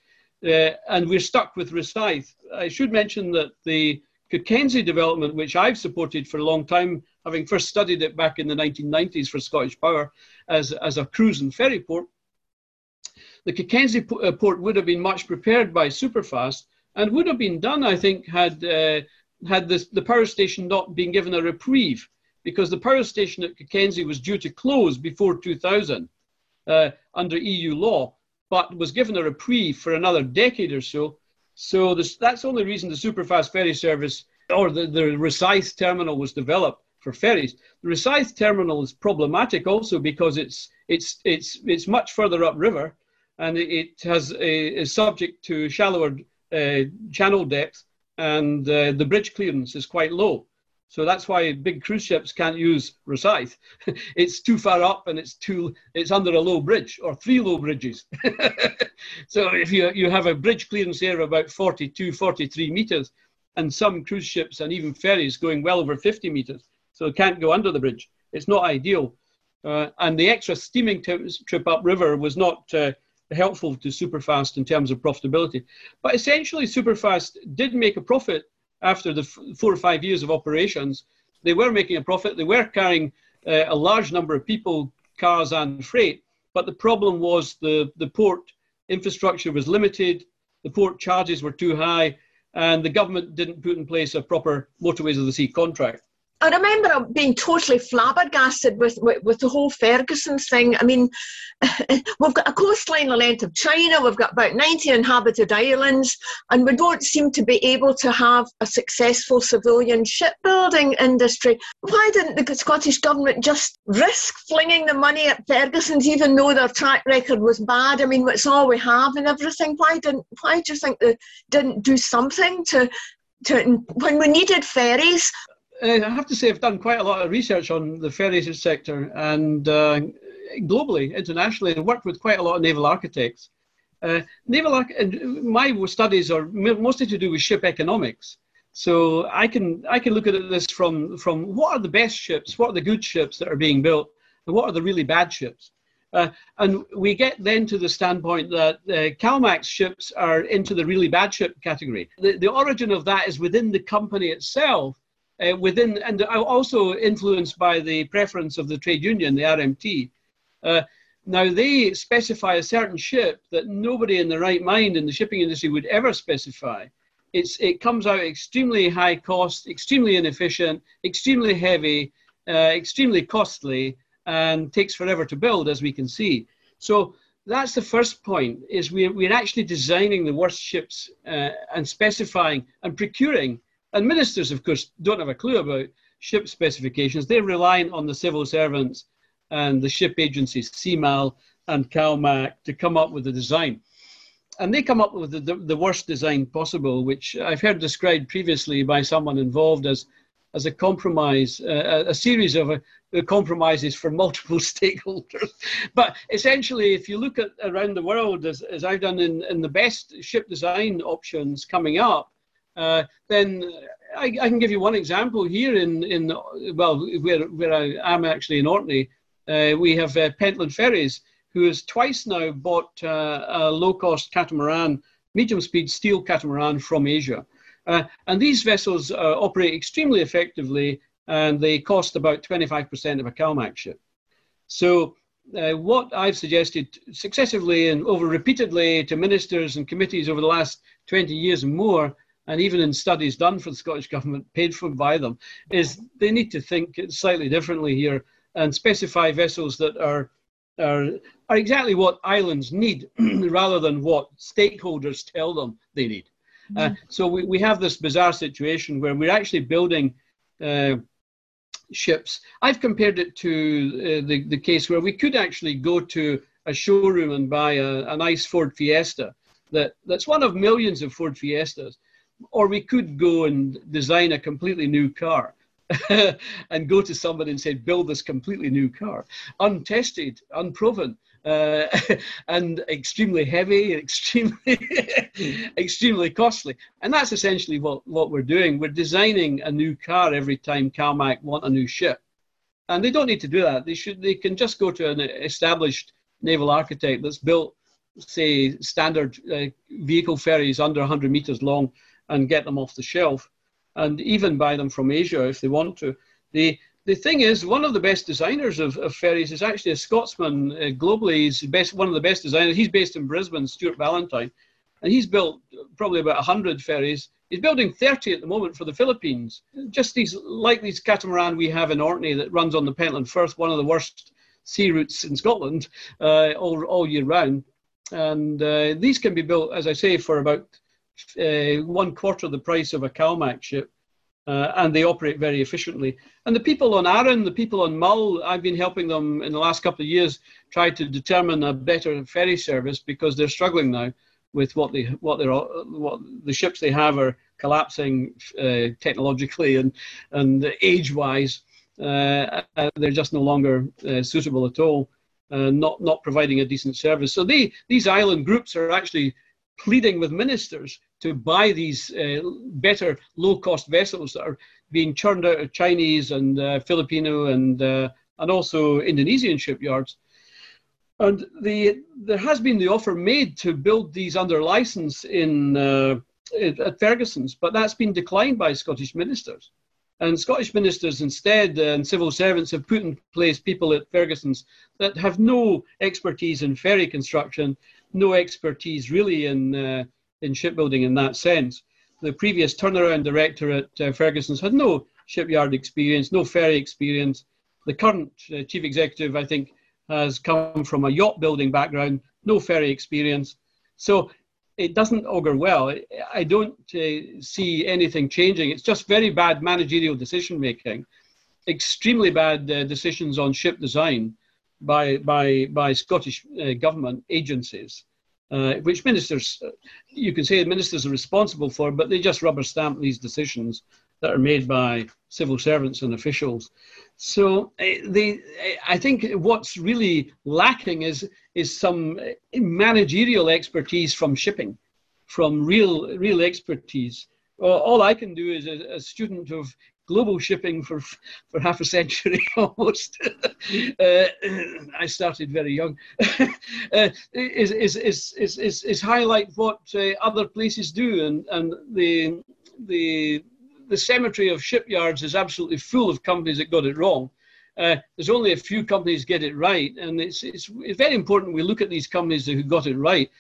S3: uh, and we're stuck with Rosyth. I should mention that the Cockenzie development, which I've supported for a long time, having first studied it back in the 1990s for Scottish Power as, as a cruise and ferry port, the Cockenzie uh, port would have been much prepared by Superfast and would have been done, I think, had uh, had this, the power station not been given a reprieve because the power station at Cockenzie was due to close before 2000 uh, under EU law, but was given a reprieve for another decade or so. So this, that's the only reason the superfast ferry service or the, the Rosyth terminal was developed for ferries. The Rosyth terminal is problematic also because it's, it's, it's, it's much further upriver and it, it has a, is subject to shallower uh, channel depth and uh, the bridge clearance is quite low. So that's why big cruise ships can't use Rosyth. *laughs* it's too far up and it's too it's under a low bridge or three low bridges. *laughs* so if you you have a bridge clearance there of about 42, 43 meters, and some cruise ships and even ferries going well over 50 meters, so it can't go under the bridge. It's not ideal. Uh, and the extra steaming t- trip upriver was not uh, helpful to Superfast in terms of profitability. But essentially, Superfast did make a profit after the four or five years of operations. They were making a profit. They were carrying uh, a large number of people, cars, and freight. But the problem was the, the port infrastructure was limited, the port charges were too high, and the government didn't put in place a proper motorways of the sea contract.
S6: I remember being totally flabbergasted with, with, with, the whole Ferguson thing. I mean, *laughs* we've got a coastline the length of China, we've got about 90 inhabited islands, and we don't seem to be able to have a successful civilian shipbuilding industry. Why didn't the Scottish Government just risk flinging the money at Ferguson's, even though their track record was bad? I mean, it's all we have and everything. Why didn't? Why do you think they didn't do something to to, when we needed ferries,
S3: I have to say I've done quite a lot of research on the ferries sector and uh, globally, internationally, and worked with quite a lot of naval architects. Uh, naval arch- my studies are mostly to do with ship economics. So I can I can look at this from from what are the best ships, what are the good ships that are being built, and what are the really bad ships. Uh, and we get then to the standpoint that uh, CalMac's ships are into the really bad ship category. The, the origin of that is within the company itself uh, within, and also influenced by the preference of the trade union, the RMT. Uh, now, they specify a certain ship that nobody in the right mind in the shipping industry would ever specify. It's, it comes out extremely high cost, extremely inefficient, extremely heavy, uh, extremely costly, and takes forever to build, as we can see. So that's the first point, is we're, we're actually designing the worst ships uh, and specifying and procuring and ministers, of course, don't have a clue about ship specifications. They're relying on the civil servants and the ship agencies, CMAL and CalMAC, to come up with the design. And they come up with the, the, the, worst design possible, which I've heard described previously by someone involved as, as a compromise, uh, a series of uh, compromises for multiple *laughs* stakeholders. But essentially, if you look at around the world, as, as I've done in, in the best ship design options coming up, uh, then I, I, can give you one example here in, in well, where, where I am actually in Orkney. Uh, we have uh, Pentland Ferries, who has twice now bought uh, a low cost catamaran medium speed steel catamaran from Asia. Uh, and these vessels operate extremely effectively and they cost about 25% of a CalMac ship. So uh, what I've suggested successively and over repeatedly to ministers and committees over the last 20 years and more, and even in studies done for the Scottish Government, paid for by them, is they need to think slightly differently here and specify vessels that are, are, are exactly what islands need *clears throat* rather than what stakeholders tell them they need. Uh, mm-hmm. Uh, so we, we have this bizarre situation where we're actually building uh, ships. I've compared it to uh, the, the case where we could actually go to a showroom and buy a, a nice Ford Fiesta that, that's one of millions of Ford Fiestas. Or we could go and design a completely new car. *laughs* and go to somebody and say, build this completely new car, untested, unproven, uh, *laughs* and extremely heavy, *laughs* extremely, extremely costly. And that's essentially what, what we're doing. We're designing a new car every time CalMac want a new ship. And they don't need to do that. They should. They can just go to an established naval architect that's built, say, standard uh, vehicle ferries under 100 meters long, and get them off the shelf, and even buy them from Asia if they want to. The the thing is, one of the best designers of, of ferries is actually a Scotsman uh, globally. He's best, one of the best designers. He's based in Brisbane, Stuart Valentine, and he's built probably about 100 ferries. He's building 30 at the moment for the Philippines. Just these, like these catamaran we have in Orkney that runs on the Pentland Firth, one of the worst sea routes in Scotland, uh, all, all year round. And uh, these can be built, as I say, for about uh, one quarter the price of a CalMac ship uh, and they operate very efficiently. And the people on Arran, the people on Mull, I've been helping them in the last couple of years try to determine a better ferry service because they're struggling now with what they what they're what the ships they have are collapsing uh, technologically and and age wise. Uh, they're just no longer uh, suitable at all, uh, not not providing a decent service. So they these island groups are actually pleading with ministers to buy these uh, better low-cost vessels that are being churned out of Chinese and uh, Filipino and uh, and also Indonesian shipyards. And the there has been the offer made to build these under license in uh, at Ferguson's, but that's been declined by Scottish ministers. And Scottish ministers instead uh, and civil servants have put in place people at Ferguson's that have no expertise in ferry construction, no expertise really in uh, in shipbuilding in that sense. The previous turnaround director at uh, Ferguson's had no shipyard experience, no ferry experience. The current uh, chief executive, I think, has come from a yacht building background, no ferry experience. So it doesn't augur well. I don't uh, see anything changing. It's just very bad managerial decision making, extremely bad uh, decisions on ship design by, by, by Scottish uh, government agencies uh, which ministers, uh, you can say ministers are responsible for, but they just rubber stamp these decisions that are made by civil servants and officials. So uh, they, I think what's really lacking is is some managerial expertise from shipping, from real real expertise. All I can do is a, a student of global shipping for for half a century *laughs* almost. uh, I started very young. *laughs* uh, is, is, is, is, is, is highlight what uh, other places do, and and the the the cemetery of shipyards is absolutely full of companies that got it wrong. Uh, there's only a few companies get it right, and it's, it's, it's very important we look at these companies who got it right.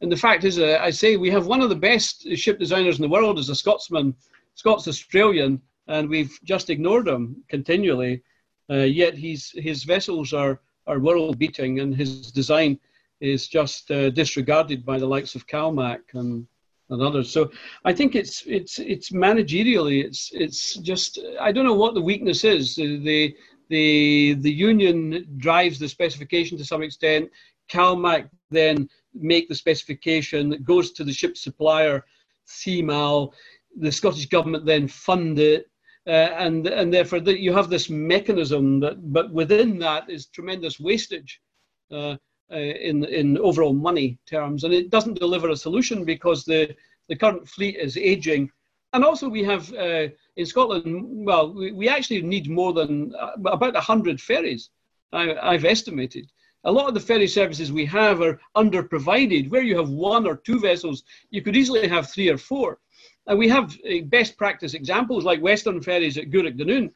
S3: And the fact is, uh, I say we have one of the best ship designers in the world as a Scotsman, Scots Australian, and we've just ignored him continually. Uh, yet his his vessels are are world beating, and his design is just uh, disregarded by the likes of CalMac and and others. So I think it's it's it's managerially it's it's just I don't know what the weakness is. The the the union drives the specification to some extent. CalMac then make the specification that goes to the ship supplier, CMAL. The Scottish government then fund it and and therefore the, you have this mechanism that, but within that is tremendous wastage uh, uh, in in overall money terms, and it doesn't deliver a solution because the the current fleet is aging, and also we have uh, in Scotland, well, we, we actually need more than uh, about hundred ferries. I, I've estimated A lot of the ferry services we have are underprovided. Where you have one or two vessels, you could easily have three or four. And we have uh, best practice examples like Western ferries at Dunoon.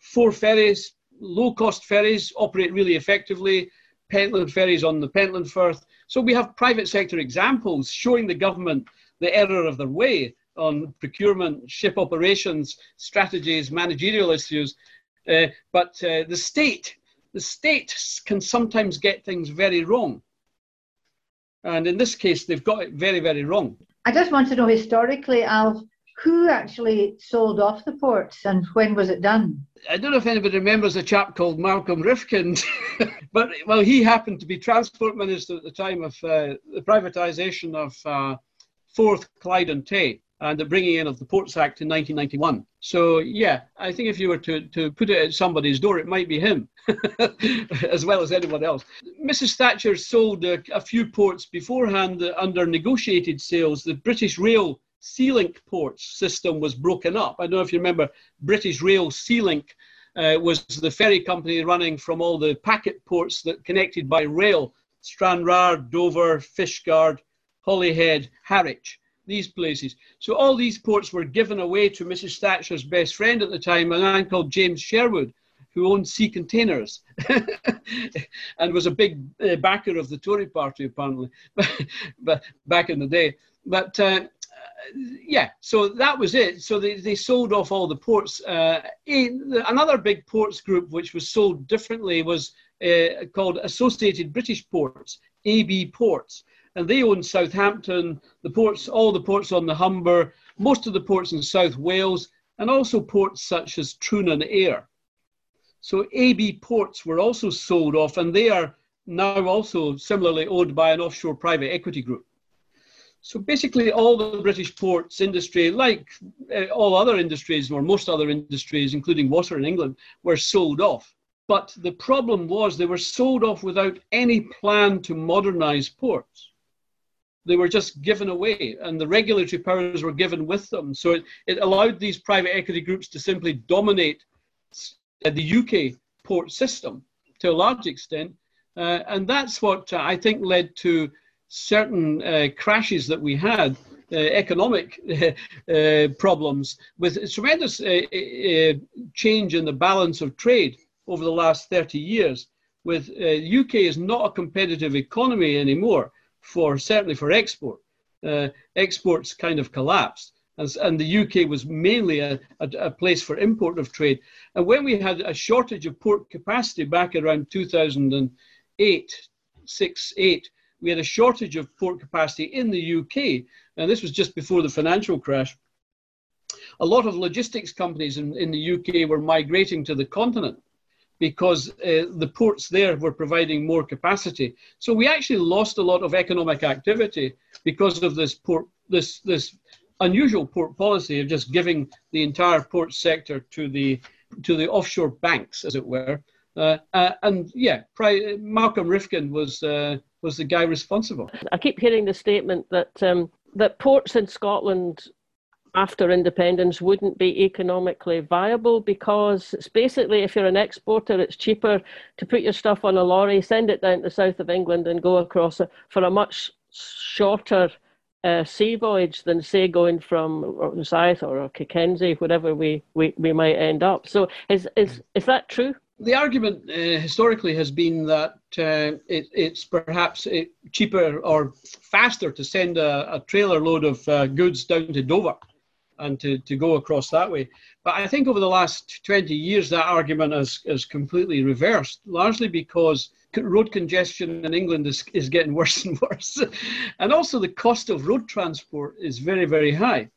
S3: Four ferries, low cost ferries, operate really effectively. Pentland ferries on the Pentland Firth. So we have private sector examples showing the government the error of their way on procurement, ship operations, strategies, managerial issues. Uh, but uh, the state, the state can sometimes get things very wrong. And in this case, they've got it very, very wrong.
S7: I just want to know historically, Alf, who actually sold off the ports and when was it done?
S3: I don't know if anybody remembers a chap called Malcolm Rifkind, *laughs* but well, he happened to be transport minister at the time of uh, the privatisation of uh, Forth, Clyde and Tay and the bringing in of the Ports Act in 1991. So, yeah, I think if you were to, to put it at somebody's door, it might be him, *laughs* as well as anyone else. Mrs. Thatcher sold a, a few ports beforehand under negotiated sales. The British Rail Sealink ports system was broken up. I don't know if you remember, British Rail Sealink uh, was the ferry company running from all the packet ports that connected by rail Stranraer, Dover, Fishguard, Holyhead, Harwich these places. So all these ports were given away to Mrs. Thatcher's best friend at the time, a man called James Sherwood, who owned Sea Containers *laughs* and was a big uh, backer of the Tory party, apparently, *laughs* back in the day. But uh, yeah, so that was it. So they, they sold off all the ports. Uh, another big ports group, which was sold differently, was uh, called Associated British Ports, AB Ports and they own Southampton, the ports, all the ports on the Humber, most of the ports in South Wales, and also ports such as Troon and Ayr. So AB ports were also sold off, and they are now also similarly owned by an offshore private equity group. So basically, all the British ports industry, like uh, all other industries or most other industries, including water in England, were sold off. But the problem was they were sold off without any plan to modernize ports they were just given away and the regulatory powers were given with them. So it, it allowed these private equity groups to simply dominate the UK port system to a large extent. Uh, and that's what uh, I think led to certain uh, crashes that we had, uh, economic *laughs* uh, problems, with tremendous uh, change in the balance of trade over the last 30 years. With UK is not a competitive economy anymore for certainly for export. Uh, exports kind of collapsed. As, and the UK was mainly a, a, a, place for import of trade. And when we had a shortage of port capacity back around 2008, 6, 8, we had a shortage of port capacity in the UK. And this was just before the financial crash. A lot of logistics companies in, in the UK were migrating to the continent because uh, the ports there were providing more capacity. So we actually lost a lot of economic activity because of this port, this this unusual port policy of just giving the entire port sector to the to the offshore banks, as it were. Uh, uh, and yeah, Pri- Malcolm Rifkind was uh, was the guy responsible.
S2: I keep hearing the statement that um, that ports in Scotland after independence wouldn't be economically viable because it's basically if you're an exporter it's cheaper to put your stuff on a lorry send it down to the south of england and go across for a much shorter uh, sea voyage than say going from Rosyth or Cockenzie, wherever we, we, we might end up. So is, is, is that true?
S3: The argument uh, historically has been that uh, it, it's perhaps uh, cheaper or faster to send a, a trailer load of uh, goods down to Dover and to, to go across that way. But I think over the last 20 years, that argument has, has completely reversed, largely because road congestion in England is, is getting *laughs* worse and worse. and also, the cost of road transport is very, very high.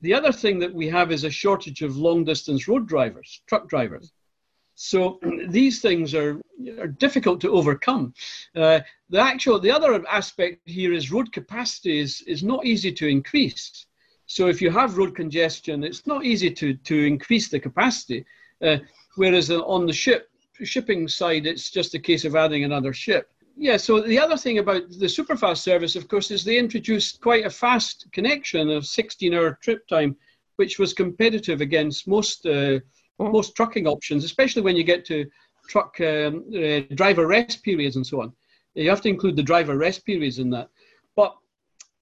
S3: The other thing that we have is a shortage of long distance road drivers, truck drivers. So *clears throat* these things are, are difficult to overcome. Uh, the actual, the other aspect here is road capacity is, is not easy to increase. So if you have road congestion, it's not easy to, to increase the capacity. Uh, whereas on the ship shipping side, it's just a case of adding another ship. Yeah, so the other thing about the superfast service, of course, is they introduced quite a fast connection of 16 hour trip time, which was competitive against most, uh, oh. most trucking options, especially when you get to truck um, uh, driver rest periods and so on. You have to include the driver rest periods in that. But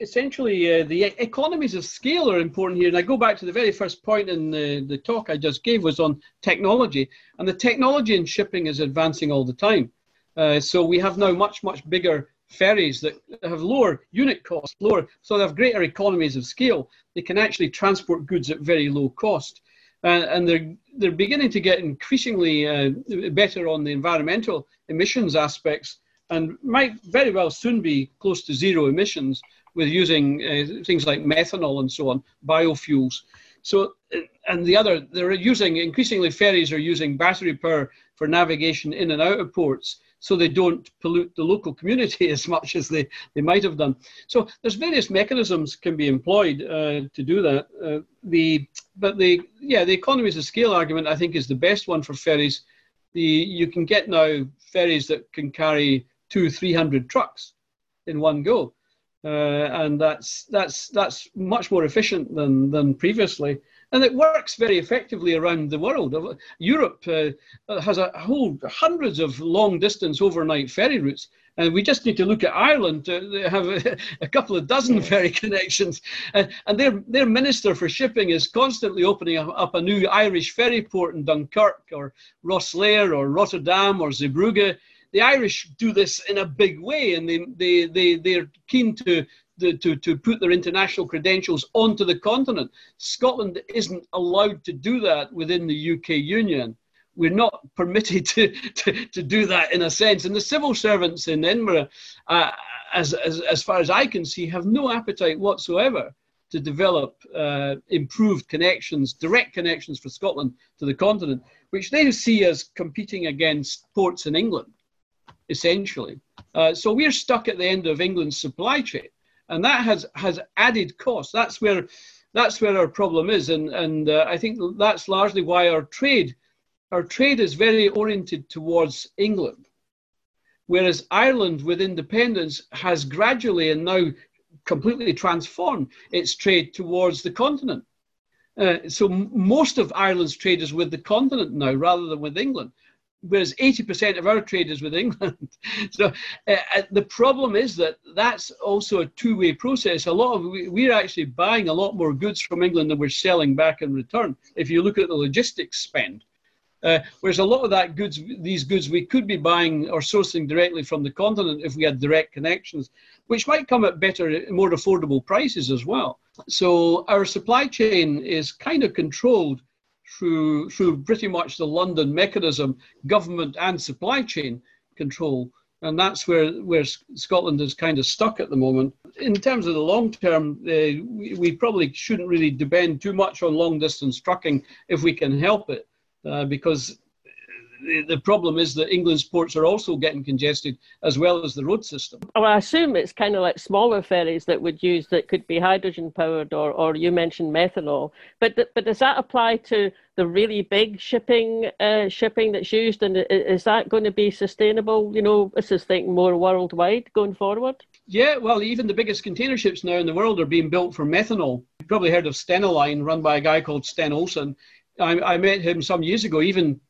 S3: essentially, uh, the economies of scale are important here. And I go back to the very first point in the, the talk I just gave was on technology. And the technology in shipping is advancing all the time. Uh, so we have now much, much bigger ferries that have lower unit cost, lower, so they have greater economies of scale. They can actually transport goods at very low cost. Uh, and they're, they're beginning to get increasingly uh, better on the environmental emissions aspects and might very well soon be close to zero emissions with using uh, things like methanol and so on, biofuels. So, and the other, they're using, increasingly ferries are using battery power for navigation in and out of ports so they don't pollute the local community *laughs* as much as they, they might have done. So there's various mechanisms can be employed uh, to do that. Uh, the, but the, yeah, the economies of scale argument, I think, is the best one for ferries. The, you can get now ferries that can carry two, 300 trucks in one go. Uh, and that's that's that's much more efficient than than previously, and it works very effectively around the world. Europe uh, has a whole hundreds of long distance overnight ferry routes, and we just need to look at Ireland. To have a, *laughs* a couple of dozen ferry *laughs* connections, uh, and their their minister for shipping is constantly opening up a new Irish ferry port in Dunkirk or Rosslare or Rotterdam or Zeebrugge the Irish do this in a big way, and they they they they're keen to. To, to put their international credentials onto the continent. Scotland isn't allowed to do that within the UK Union. We're not *laughs* permitted to, to, to do that in a sense. And the civil servants in Edinburgh, uh, as, as, as far as I can see, have no appetite whatsoever to develop uh, improved connections, direct connections for Scotland to the continent, which they see as competing against ports in England essentially. Uh, so we're stuck at the end of England's supply chain, and that has has added costs. That's where that's where our problem is, and and uh, I think that's largely why our trade our trade is very oriented towards England, whereas Ireland with independence has gradually and now completely transformed its trade towards the continent. Uh, so most of Ireland's trade is with the continent now rather than with England whereas 80% of our trade is with England. *laughs* so uh, uh, the problem is that that's also a two-way process. A lot of we're actually buying a lot more goods from England than we're selling back in return. If you look at the logistics spend. Uh, whereas a lot of that goods, these goods, we could be buying or sourcing directly from the continent if we had direct connections, which might come at better, more affordable prices as well. So our supply chain is kind of controlled through, through pretty much the London mechanism, government and supply chain control. And that's where, where Scotland is kind of stuck at the moment. In terms of the long term, uh, we, we, probably shouldn't really depend too much on long distance trucking if we can help it, uh, because the problem is that England's ports are also getting congested as well as the road system.
S2: Well, I assume it's kind of like smaller ferries that would use that could be hydrogen powered, or, or you mentioned methanol. But but does that apply to the really big shipping uh, shipping that's used, and is that going to be sustainable? You know, this is thinking more worldwide going forward.
S3: Yeah, well, even the biggest container ships now in the world are being built for methanol. You've probably heard of Stena Line, run by a guy called Sten Olsson. I, I met him some years ago, even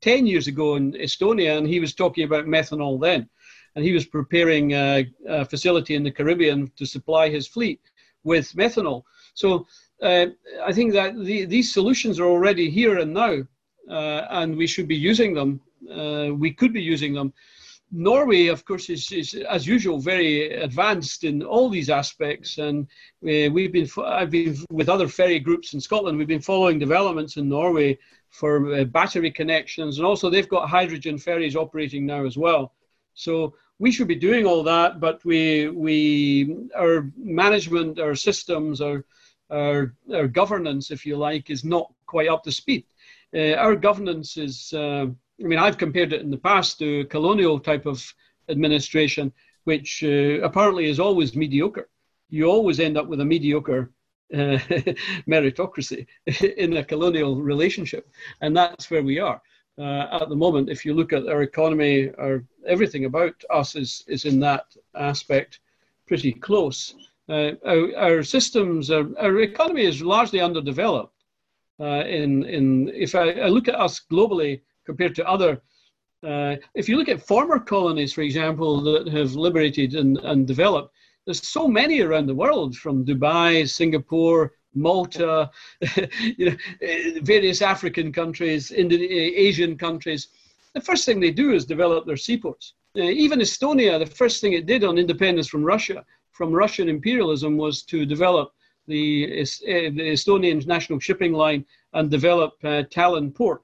S3: 10 years ago in Estonia, and he was talking about methanol then. And he was preparing a, a facility in the Caribbean to supply his fleet with methanol. So uh, I think that the, these solutions are already here and now, uh, and we should be using them. Uh, we could be using them. Norway, of course, is, is, as usual very advanced in all these aspects, and uh, we've been I've been with other ferry groups in Scotland. We've been following developments in Norway for uh, battery connections, and also they've got hydrogen ferries operating now as well. So we should be doing all that, but we we our management, our systems, our our, our governance, if you like, is not quite up to speed. Uh, our governance is, uh, I mean, I've compared it in the past to colonial type of administration, which uh, apparently is always mediocre. You always end up with a mediocre uh, *laughs* meritocracy *laughs* in a colonial relationship. And that's where we are. Uh, at the moment, if you look at our economy, our everything about us is, is in that aspect pretty close. Uh, our, our, systems, our, our, economy is largely underdeveloped. Uh, in, in, if I, I, look at us globally compared to other Uh, if you look at former colonies, for example, that have liberated and, and developed, there's so many around the world, from Dubai, Singapore, Malta, *laughs* you know, various African countries, Indian, Asian countries. The first thing they do is develop their seaports. Uh, even Estonia, the first thing it did on independence from Russia, from Russian imperialism, was to develop the, uh, the Estonian national shipping line and develop uh, Tallinn port.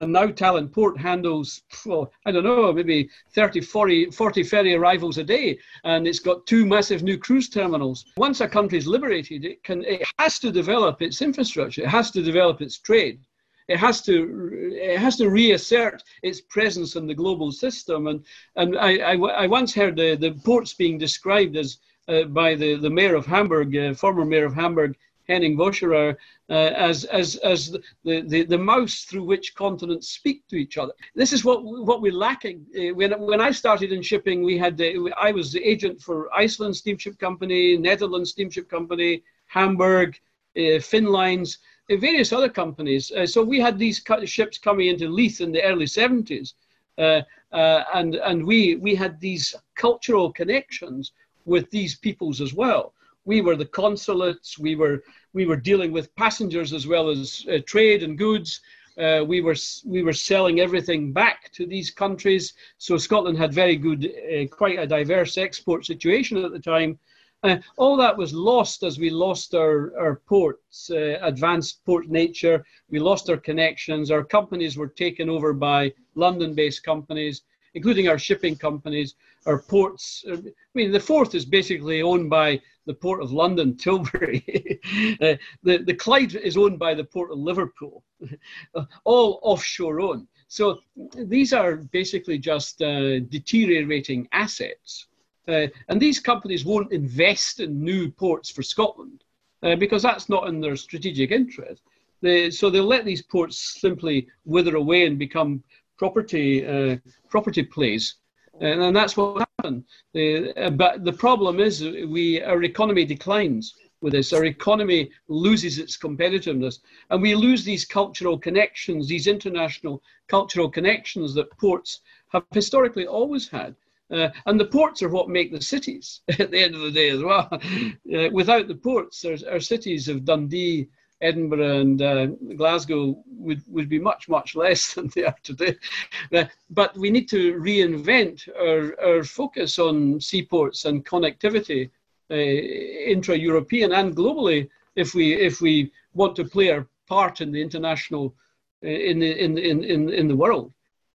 S3: And now Tallinn port handles, well, I don't know, maybe 30, 40, 40 ferry arrivals a day. And it's got two massive new cruise terminals. Once a country is liberated, it, can, it has to develop its infrastructure, it has to develop its trade. It has to it has to reassert its presence in the global system, and and I, I, I once heard the, the ports being described as uh, by the, the mayor of Hamburg, uh, former mayor of Hamburg, Henning Voscherau, uh, as, as, as the, the, the mouse through which continents speak to each other. This is what, what we're lacking. Uh, when, when I started in shipping, we had uh, I was the agent for Iceland Steamship Company, Netherlands Steamship Company, Hamburg, uh, Finnlines, uh, various other companies. Uh, so we had these ships coming into Leith in the early 70s. and and we, we had these cultural connections with these peoples as well we were the consulates. We were we were dealing with passengers as well as uh, trade and goods. Uh, we were we were selling everything back to these countries. So Scotland had very good, uh, quite a diverse export situation at the time. Uh, all that was lost as we lost our, our ports, uh, advanced port nature. We lost our connections. Our companies were taken over by London based companies, including our shipping companies. Our ports, uh, I mean, the Forth is basically owned by the Port of London, *laughs* Tilbury. uh, the, the Clyde is owned by the Port of Liverpool, *laughs* all offshore owned. So these are basically just uh, deteriorating assets. Uh, and these companies won't invest in new ports for Scotland uh, because that's not in their strategic interest. They, so they'll let these ports simply wither away and become property, uh, property plays and, and that's what happened. Uh, but the problem is, we our economy declines with this. Our economy loses its competitiveness, and we lose these cultural connections, these international cultural connections that ports have historically always had. Uh, and the ports are what make the cities *laughs* at the end of the day as well. Uh, without the ports, our cities of Dundee, Edinburgh and uh, Glasgow would, would be much, much less *laughs* than they are today. Uh, but we need to reinvent our, our focus on seaports and connectivity, uh, intra European and globally, if we, if we want to play our part in the international, uh, in, the, in, in, in, in the world.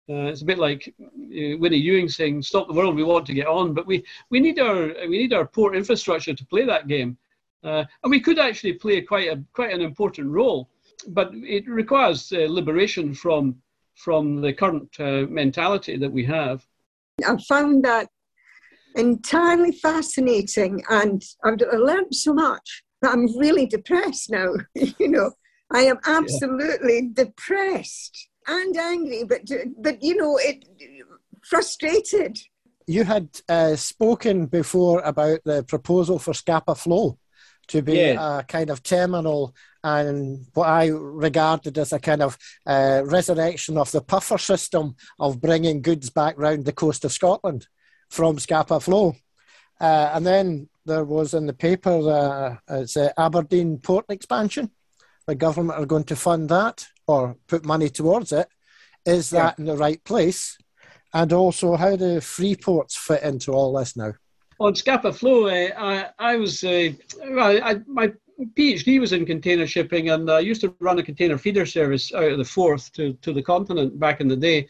S3: Uh, it's a bit like uh, Winnie Ewing saying, "Stop the world, we want to get on." But we, we need our we need our port infrastructure to play that game. Uh, and we could actually play quite a quite an important role, but it requires uh, liberation from from the current uh, mentality that we have.
S8: I found that entirely fascinating, and I've learned so much that I'm really depressed now. *laughs* you know, I am absolutely yeah. depressed and angry, but but you know, it frustrated.
S4: You had uh, spoken before about the proposal for Scapa Flow to be yeah. a kind of terminal and what I regarded as a kind of uh, resurrection of the puffer system of bringing goods back round the coast of Scotland from Scapa Flow. Uh, and then there was in the paper, uh, it's Aberdeen port expansion. The government are going to fund that or put money towards it. Is that yeah. in the right place? And also, how do free ports fit into all this now?
S3: On Scapa Flow, uh, I, I was, uh, well, I, my PhD was in container shipping, and I used to run a container feeder service out of the Forth to, to the continent back in the day.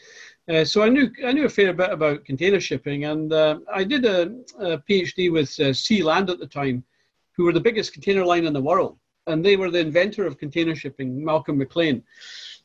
S3: Uh, so I knew I knew a fair bit about container shipping, and I did a, a PhD with uh, Sealand at the time, who were the biggest container line in the world, and they were the inventor of container shipping, Malcolm McLean.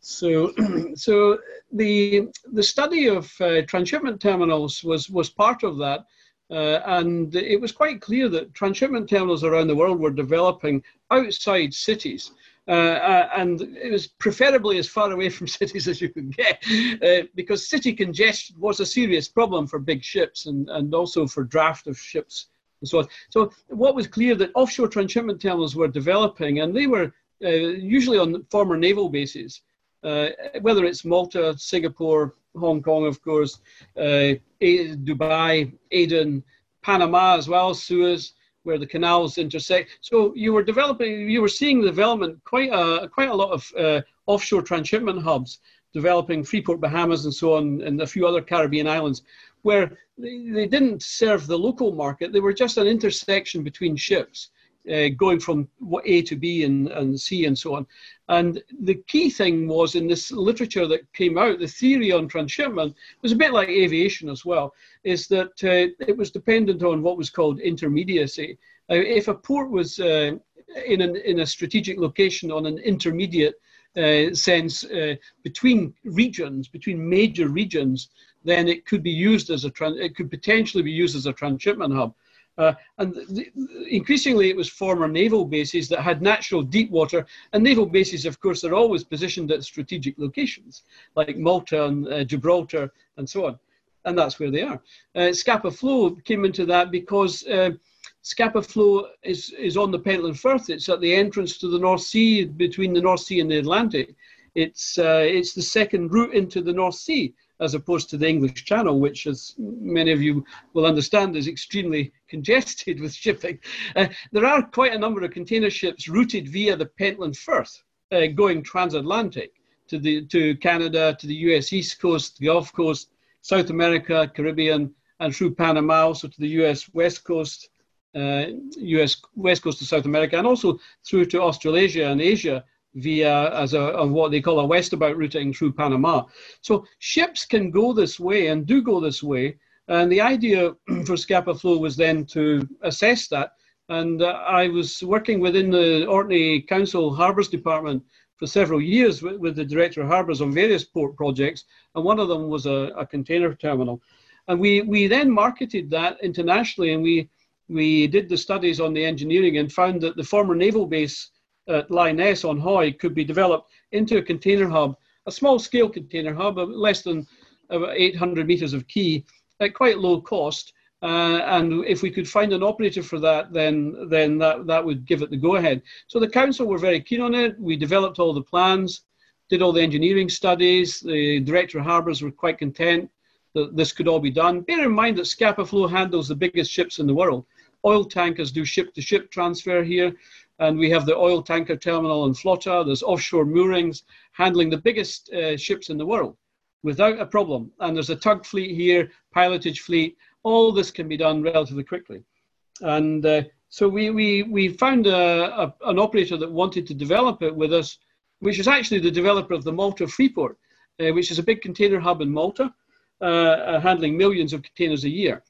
S3: So, *clears throat* so the the study of transshipment terminals was was part of that. Uh, and it was quite clear that transshipment terminals around the world were developing outside cities. Uh, uh, and it was preferably as far away from *laughs* cities as you could get, uh, because city congestion was a serious problem for big ships and, and also for draft of ships and so on. So what was clear that offshore transshipment terminals were developing, and they were uh, usually on former naval bases, uh, whether it's Malta, Singapore, Hong Kong, of course, uh, Dubai, Aden, Panama as well, Suez, where the canals intersect. So you were developing, you were seeing the development quite a quite a lot of uh, offshore transshipment hubs developing Freeport, Bahamas, and so on, and a few other Caribbean islands, where they, they didn't serve the local market. They were just an intersection between ships. Uh, going from A to B and, and C and so on. And the key thing was in this literature that came out, the theory on transshipment was a bit like aviation as well, is that uh, it was dependent on what was called intermediacy. Uh, if a port was uh, in, an, in a strategic location on an intermediate uh, sense uh, between regions, between major regions, then it could be used as a trans- it could potentially be used as a transshipment hub. Uh, and increasingly, it was former naval bases that had natural deep water. And naval bases, of course, are always positioned at strategic locations like Malta and uh, Gibraltar and so on. And that's where they are. Uh, Scapa Flow came into that because uh, Scapa Flow is, is on the Pentland Firth. It's at the entrance to the North Sea, between the North Sea and the Atlantic. It's, uh, it's the second route into the North Sea as opposed to the English Channel, which, as many of you will understand, is extremely *laughs* congested with shipping. Uh, there are quite a number of container ships routed via the Pentland Firth, uh, going transatlantic to the to Canada, to the U.S. East Coast, the Gulf Coast, South America, Caribbean, and through Panama, also to the U.S. West Coast, uh, U.S. West Coast of South America, and also through to Australasia and Asia via as a, a, what they call a westabout routing through Panama. So ships can go this way and do go this way. And the idea *clears throat* for Scapa Flow was then to assess that. And uh, I was working within the Orkney Council Harbours Department for several years with, with, the Director of Harbours on various port projects, and one of them was a, a container terminal. And we, we then marketed that internationally, and we, we did the studies on the engineering and found that the former naval base at Lyness on Hoy could be developed into a container hub, a small scale container hub of less than 800 meters of quay at quite low cost. Uh, and if we could find an operator for that, then then that, that would give it the go ahead. So the council were very keen on it. We developed all the plans, did all the engineering studies. The director of harbours were quite content that this could all be done. Bear in mind that Scapa Flow handles the biggest ships in the world. Oil tankers do ship to ship transfer here and we have the oil tanker terminal in Flotta. There's offshore moorings handling the biggest uh, ships in the world without a problem. And there's a tug fleet here, pilotage fleet. All this can be done relatively quickly. And uh, so we, we, we found a, a, an operator that wanted to develop it with us, which is actually the developer of the Malta Freeport, uh, which is a big container hub in Malta, uh, uh, handling millions of containers a year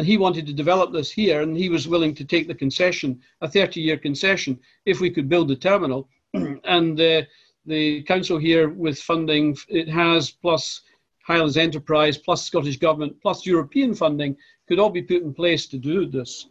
S3: and he wanted to develop this here, and he was willing to take the concession, a 30-year concession, if we could build the terminal. *clears throat* and uh, the council here, with funding it has, plus Highlands Enterprise, plus Scottish Government, plus European funding, could all be put in place to do this.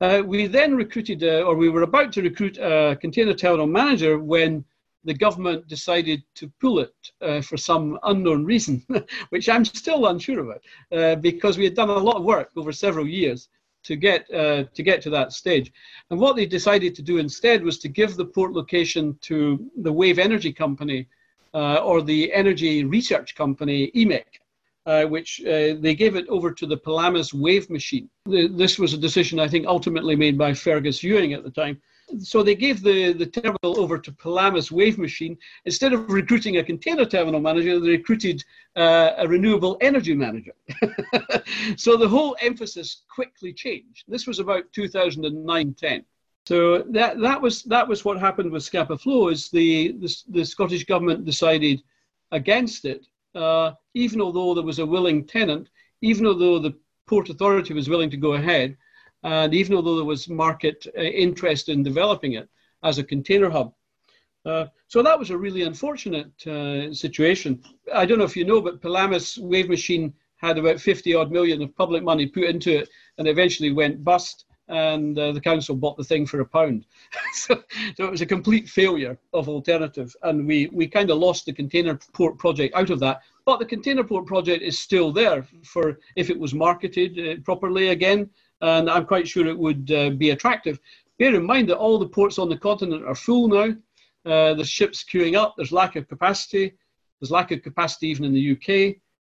S3: Uh, we then recruited, uh, or we were about to recruit a container terminal manager when the government decided to pull it uh, for some unknown reason, *laughs* which I'm still unsure about, uh, because we had done a lot of work over several years to get uh, to get to that stage. And what they decided to do instead was to give the port location to the Wave Energy Company uh, or the energy research company EMEC. Uh, which uh, they gave it over to the Pelamis wave machine. The, this was a decision I think ultimately made by Fergus Ewing at the time, so they gave the, the terminal over to Pelamis Wave Machine. Instead of recruiting a container terminal manager, they recruited uh, a renewable energy manager. *laughs* so the whole emphasis quickly changed. This was about 2009-10. So that, that, was, that was what happened with Scapa Flow is the, the, the Scottish government decided against it, uh, even although there was a willing tenant, even although the Port Authority was willing to go ahead, and even although there was market uh, interest in developing it as a container hub. Uh, so that was a really unfortunate uh, situation. I don't know if you know, but Pelamis Wave Machine had about 50 odd million of public money put into it and eventually went bust and uh, the council bought the thing for a pound. *laughs* so, so, it was a complete failure of alternative, and we, we kind of lost the container port project out of that. But the container port project is still there for if it was marketed uh, properly again and I'm quite sure it would uh, be attractive. Bear in mind that all the ports on the continent are full now. Uh, there's ships queuing up. There's lack of capacity. There's lack of capacity even in the UK.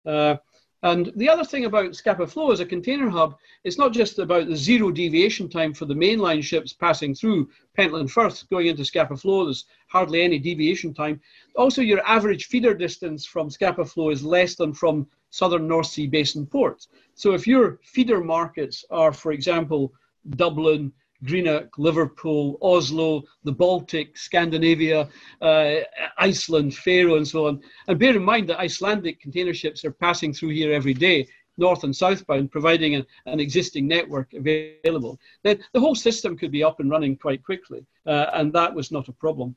S3: Uh, and the other thing about Scapa Flow as a container hub, it's not just about the zero deviation time for the mainline ships passing through Pentland Firth going into Scapa Flow. There's hardly any deviation time. Also, your average feeder distance from Scapa Flow is less than from southern North Sea basin ports. So if your feeder markets are, for example, Dublin, Greenock, Liverpool, Oslo, the Baltic, Scandinavia, uh, Iceland, Faroe, and so on. And bear in mind that Icelandic container ships are passing through here every day, north and southbound, providing an, an existing network available. Then the whole system could be up and running quite quickly, uh, and that was not a problem.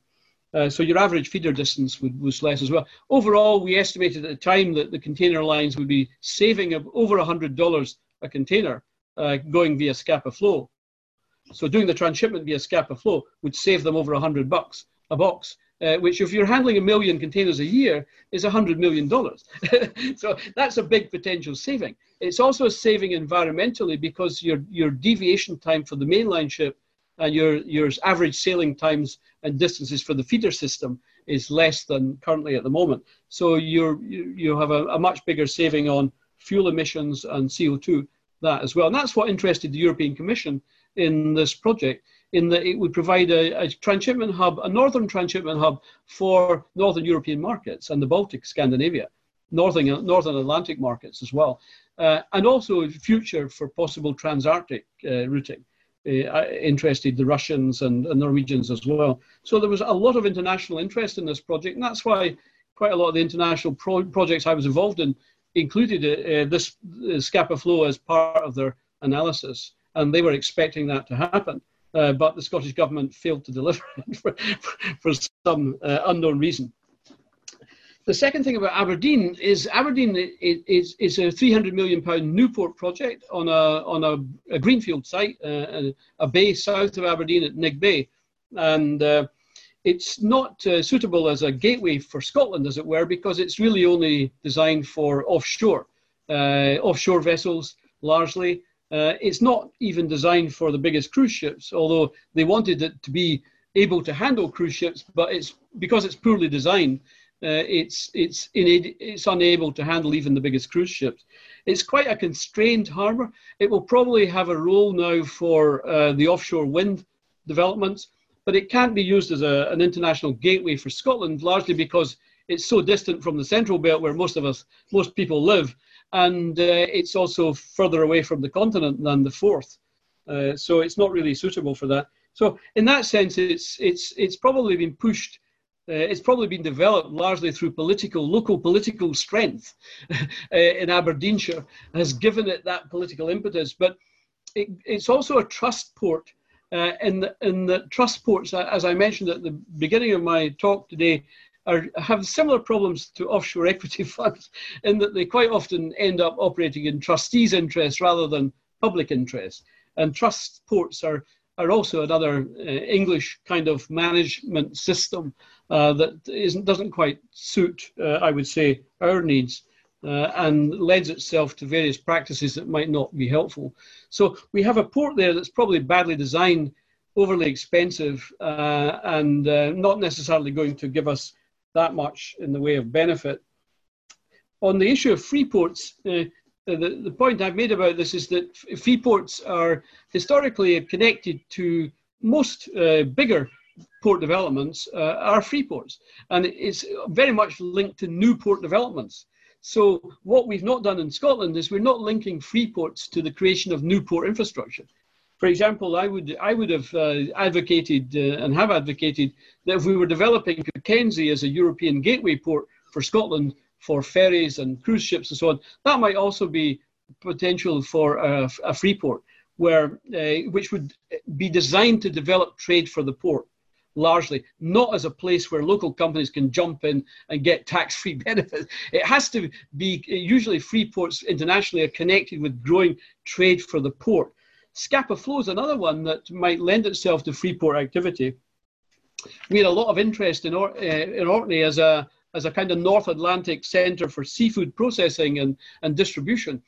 S3: Uh, so your average feeder distance would, was less as well. Overall, we estimated at the time that the container lines would be saving of over $100 a container uh, going via Scapa Flow. So doing the transshipment via Scapa Flow would save them over 100 bucks a box, uh, which if you're handling a million containers a year is 100 million dollars. *laughs* so that's a big potential saving. It's also a saving environmentally because your your deviation time for the mainline ship and your your average sailing times and distances for the feeder system is less than currently at the moment. So you're you, you have a, a much bigger saving on fuel emissions and CO2 that as well. And that's what interested the European Commission in this project in that it would provide a, a, transshipment hub, a northern transshipment hub for northern European markets and the Baltic, Scandinavia, northern, northern Atlantic markets as well, uh, and also future for possible transarctic uh, routing. Uh, interested the Russians and, and, Norwegians as well. So there was a lot of international interest in this project, and that's why quite a lot of the international pro- projects I was involved in included uh, this uh, Scapa Flow as part of their analysis and they were expecting that to happen. Uh, but the Scottish Government failed to deliver *laughs* it for, for some uh, unknown reason. The second thing about Aberdeen is Aberdeen is, is a 300 million pound Newport project on a, on a, a greenfield site, uh, a, bay south of Aberdeen at Nigg Bay. And uh, it's not uh, suitable as a gateway for Scotland, as it were, because it's really only designed for offshore, uh, offshore vessels largely. Uh, it's not even designed for the biggest cruise ships, although they wanted it to be able to handle cruise ships, but it's because it's poorly designed, uh, it's it's in, it's unable to handle even the biggest cruise ships. It's quite a constrained harbour. It will probably have a role now for uh, the offshore wind developments, but it can't be used as a, an international gateway for Scotland, largely because it's so distant from the central belt where most of us, most people live, and uh, it's also further away from the continent than the Forth. Uh, so it's not really suitable for that. So in that sense, it's it's it's probably been pushed. Uh, it's probably been developed largely through political, local political strength *laughs* uh, in Aberdeenshire has given it that political impetus. But it, it's also a trust port. Uh, in, the, in the trust ports, as I mentioned at the beginning of my talk today, are, have similar problems to offshore *laughs* equity funds in that they quite often end up operating in trustees' interests rather than public interest. And trust ports are, are also another uh, English kind of management system uh, that isn't, doesn't quite suit, uh, I would say, our needs. Uh, and lends itself to various practices that might not be helpful. So we have a port there that's probably badly designed, overly expensive, uh, and uh, not necessarily going to give us that much in the way of benefit. On the issue of free ports, uh, the, the point I've made about this is that free ports are historically connected to most uh, bigger port developments uh, are free ports, and it's very much linked to new port developments. So what we've not done in Scotland is we're not linking free ports to the creation of new port infrastructure. For example, I would I would have uh, advocated uh, and have advocated that if we were developing Cockenzie as a European gateway port for Scotland for ferries and cruise ships and so on, that might also be potential for a, a free port, where uh, which would be designed to develop trade for the port largely, not as a place where local companies can jump in and get tax free *laughs* benefits. It has to be usually free ports internationally are connected with growing trade for the port. Scapa Flow is another one that might lend itself to freeport activity. We had a lot of interest in, or, uh, in Orkney as a, as a kind of North Atlantic centre for seafood processing and, and distribution.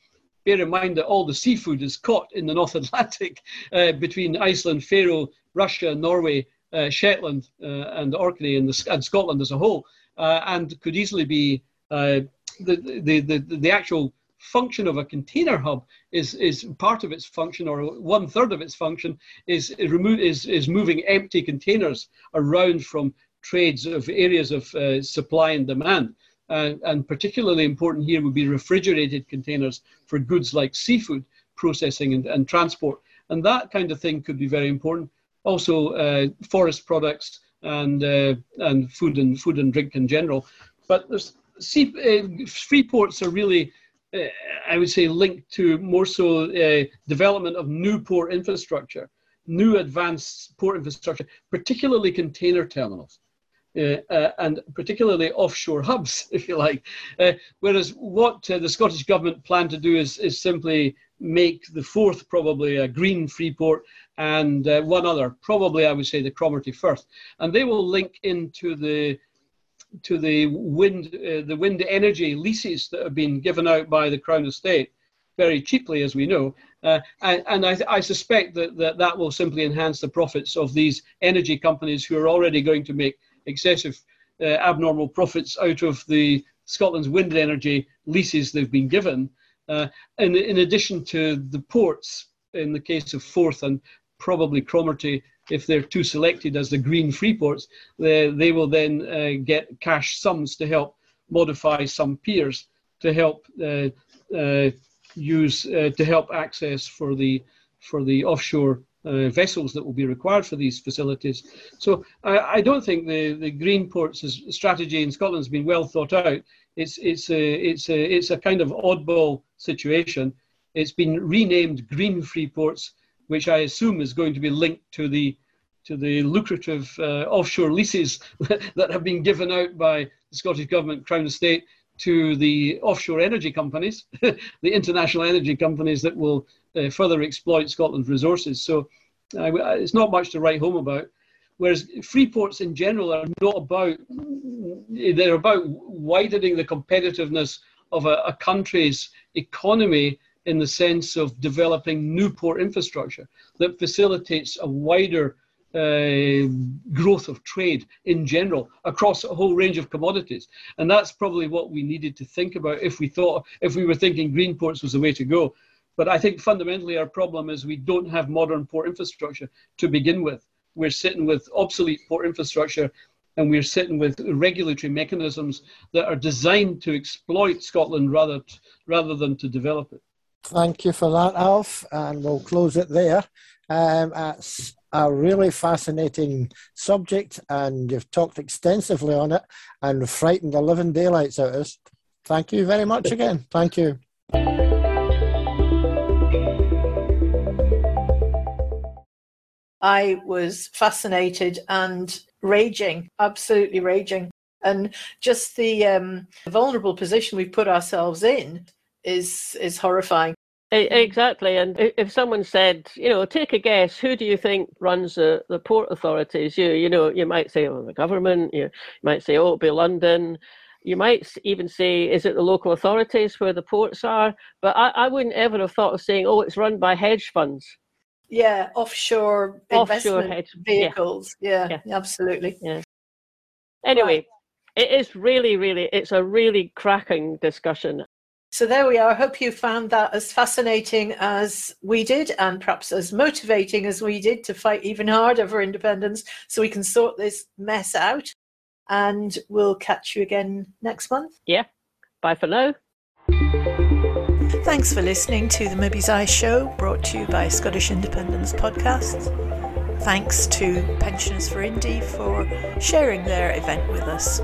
S3: Bear in mind that all the seafood is caught in the North *laughs* Atlantic uh, between Iceland, Faroe, Russia, Norway, uh, Shetland, and Orkney and, the, and Scotland as a whole. and could easily be the, the, the, the actual function of a container hub is, is part of its function, or one third of its function, is, is, is moving empty containers around from trades of areas of uh, supply and demand. Uh, and particularly important here would be refrigerated containers for goods like seafood processing and, and transport. And that kind of thing could be very important. Also, uh, forest products and uh, and food and food and drink in general. But sea, uh, free ports are really, I would say, linked to more so uh, development of new port infrastructure, new advanced port infrastructure, particularly container terminals. Uh, uh, and particularly offshore hubs, *laughs* if you like. Uh, whereas what the Scottish Government plan to do is, is simply make the Forth probably a green free port and uh, one other, probably I would say the Cromarty Firth, and they will link into the to the wind uh, the wind energy leases that have been given out by the Crown Estate very cheaply, as we know, uh, and, and I, I, suspect that, that that will simply enhance the profits of these energy companies who are already going to make excessive uh, abnormal profits out of the Scotland's wind energy leases they've been given. Uh, in, in addition to the ports, in the case of Forth and probably Cromarty, if they're too selected as the green free ports, they, they will then uh, get cash sums to help modify some piers to help uh, uh, use uh, to help access for the for the offshore uh, vessels that will be required for these facilities. So I, I, don't think the, the green ports strategy in Scotland has been well thought out. It's it's a it's a it's a kind of oddball situation. It's been renamed Green Free Ports which I assume is going to be linked to the to the lucrative uh, offshore leases *laughs* that have been given out by the Scottish Government, Crown Estate, to the offshore energy companies, *laughs* the international energy companies that will uh, further exploit Scotland's resources. So uh, it's not much to write home about. Whereas free ports in general are not about, they're about widening the competitiveness of a, a country's economy in the sense of developing new port infrastructure that facilitates a wider uh, growth of trade in general across a whole range of commodities. And that's probably what we needed to think about if we thought, if we were thinking green ports was the way to go. But I think fundamentally our problem is we don't have modern port infrastructure to begin with. We're sitting with obsolete port infrastructure and we're sitting with regulatory mechanisms that are designed to exploit Scotland rather, rather than to develop it.
S4: Thank you for that, Alf, and we'll close it there. Um, it's a really fascinating subject, and you've talked extensively on it and frightened the living daylights out of us. Thank you very much again. Thank you.
S1: I was fascinated and raging, absolutely raging. And just the um, vulnerable position we've put ourselves in is is horrifying.
S2: Exactly, and if someone said, you know, take a guess, who do you think runs the, the port authorities? You, you know, you might say, oh, the government. You, you might say, oh, it'll be London. You might even say, is it the local authorities where the ports are? But I, I wouldn't ever have thought of saying, oh, it's run by hedge funds.
S1: Yeah, offshore, offshore hedge vehicles. Yeah, yeah, yeah. absolutely.
S2: Yeah. Anyway, right. it is really, really, it's a really cracking discussion.
S1: So there we are. I hope you found that as fascinating as we did, and perhaps as motivating as we did to fight even harder for independence so we can sort this mess out. And we'll catch you again next month.
S2: Yeah. Bye for now.
S1: Thanks for listening to the Mibby's Eye Show, brought to you by Scottish Independence Podcasts. Thanks to Pensioners for Indie for sharing their event with us.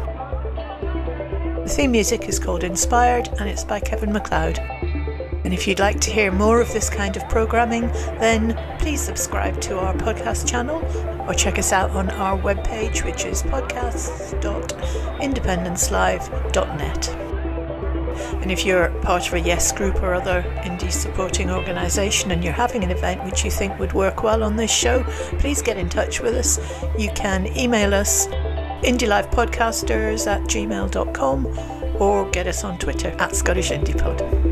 S1: The theme music is called Inspired and it's by Kevin MacLeod. And if you'd like to hear more of this kind of programming, then please subscribe to our podcast channel or check us out on our webpage, which is podcasts.independencelive.net. And if you're part of a Yes group or other indie supporting organisation and you're having an event which you think would work well on this show, please get in touch with us. You can email us indielivepodcasters at gmail.com or get us on Twitter at Scottish Indie Pod.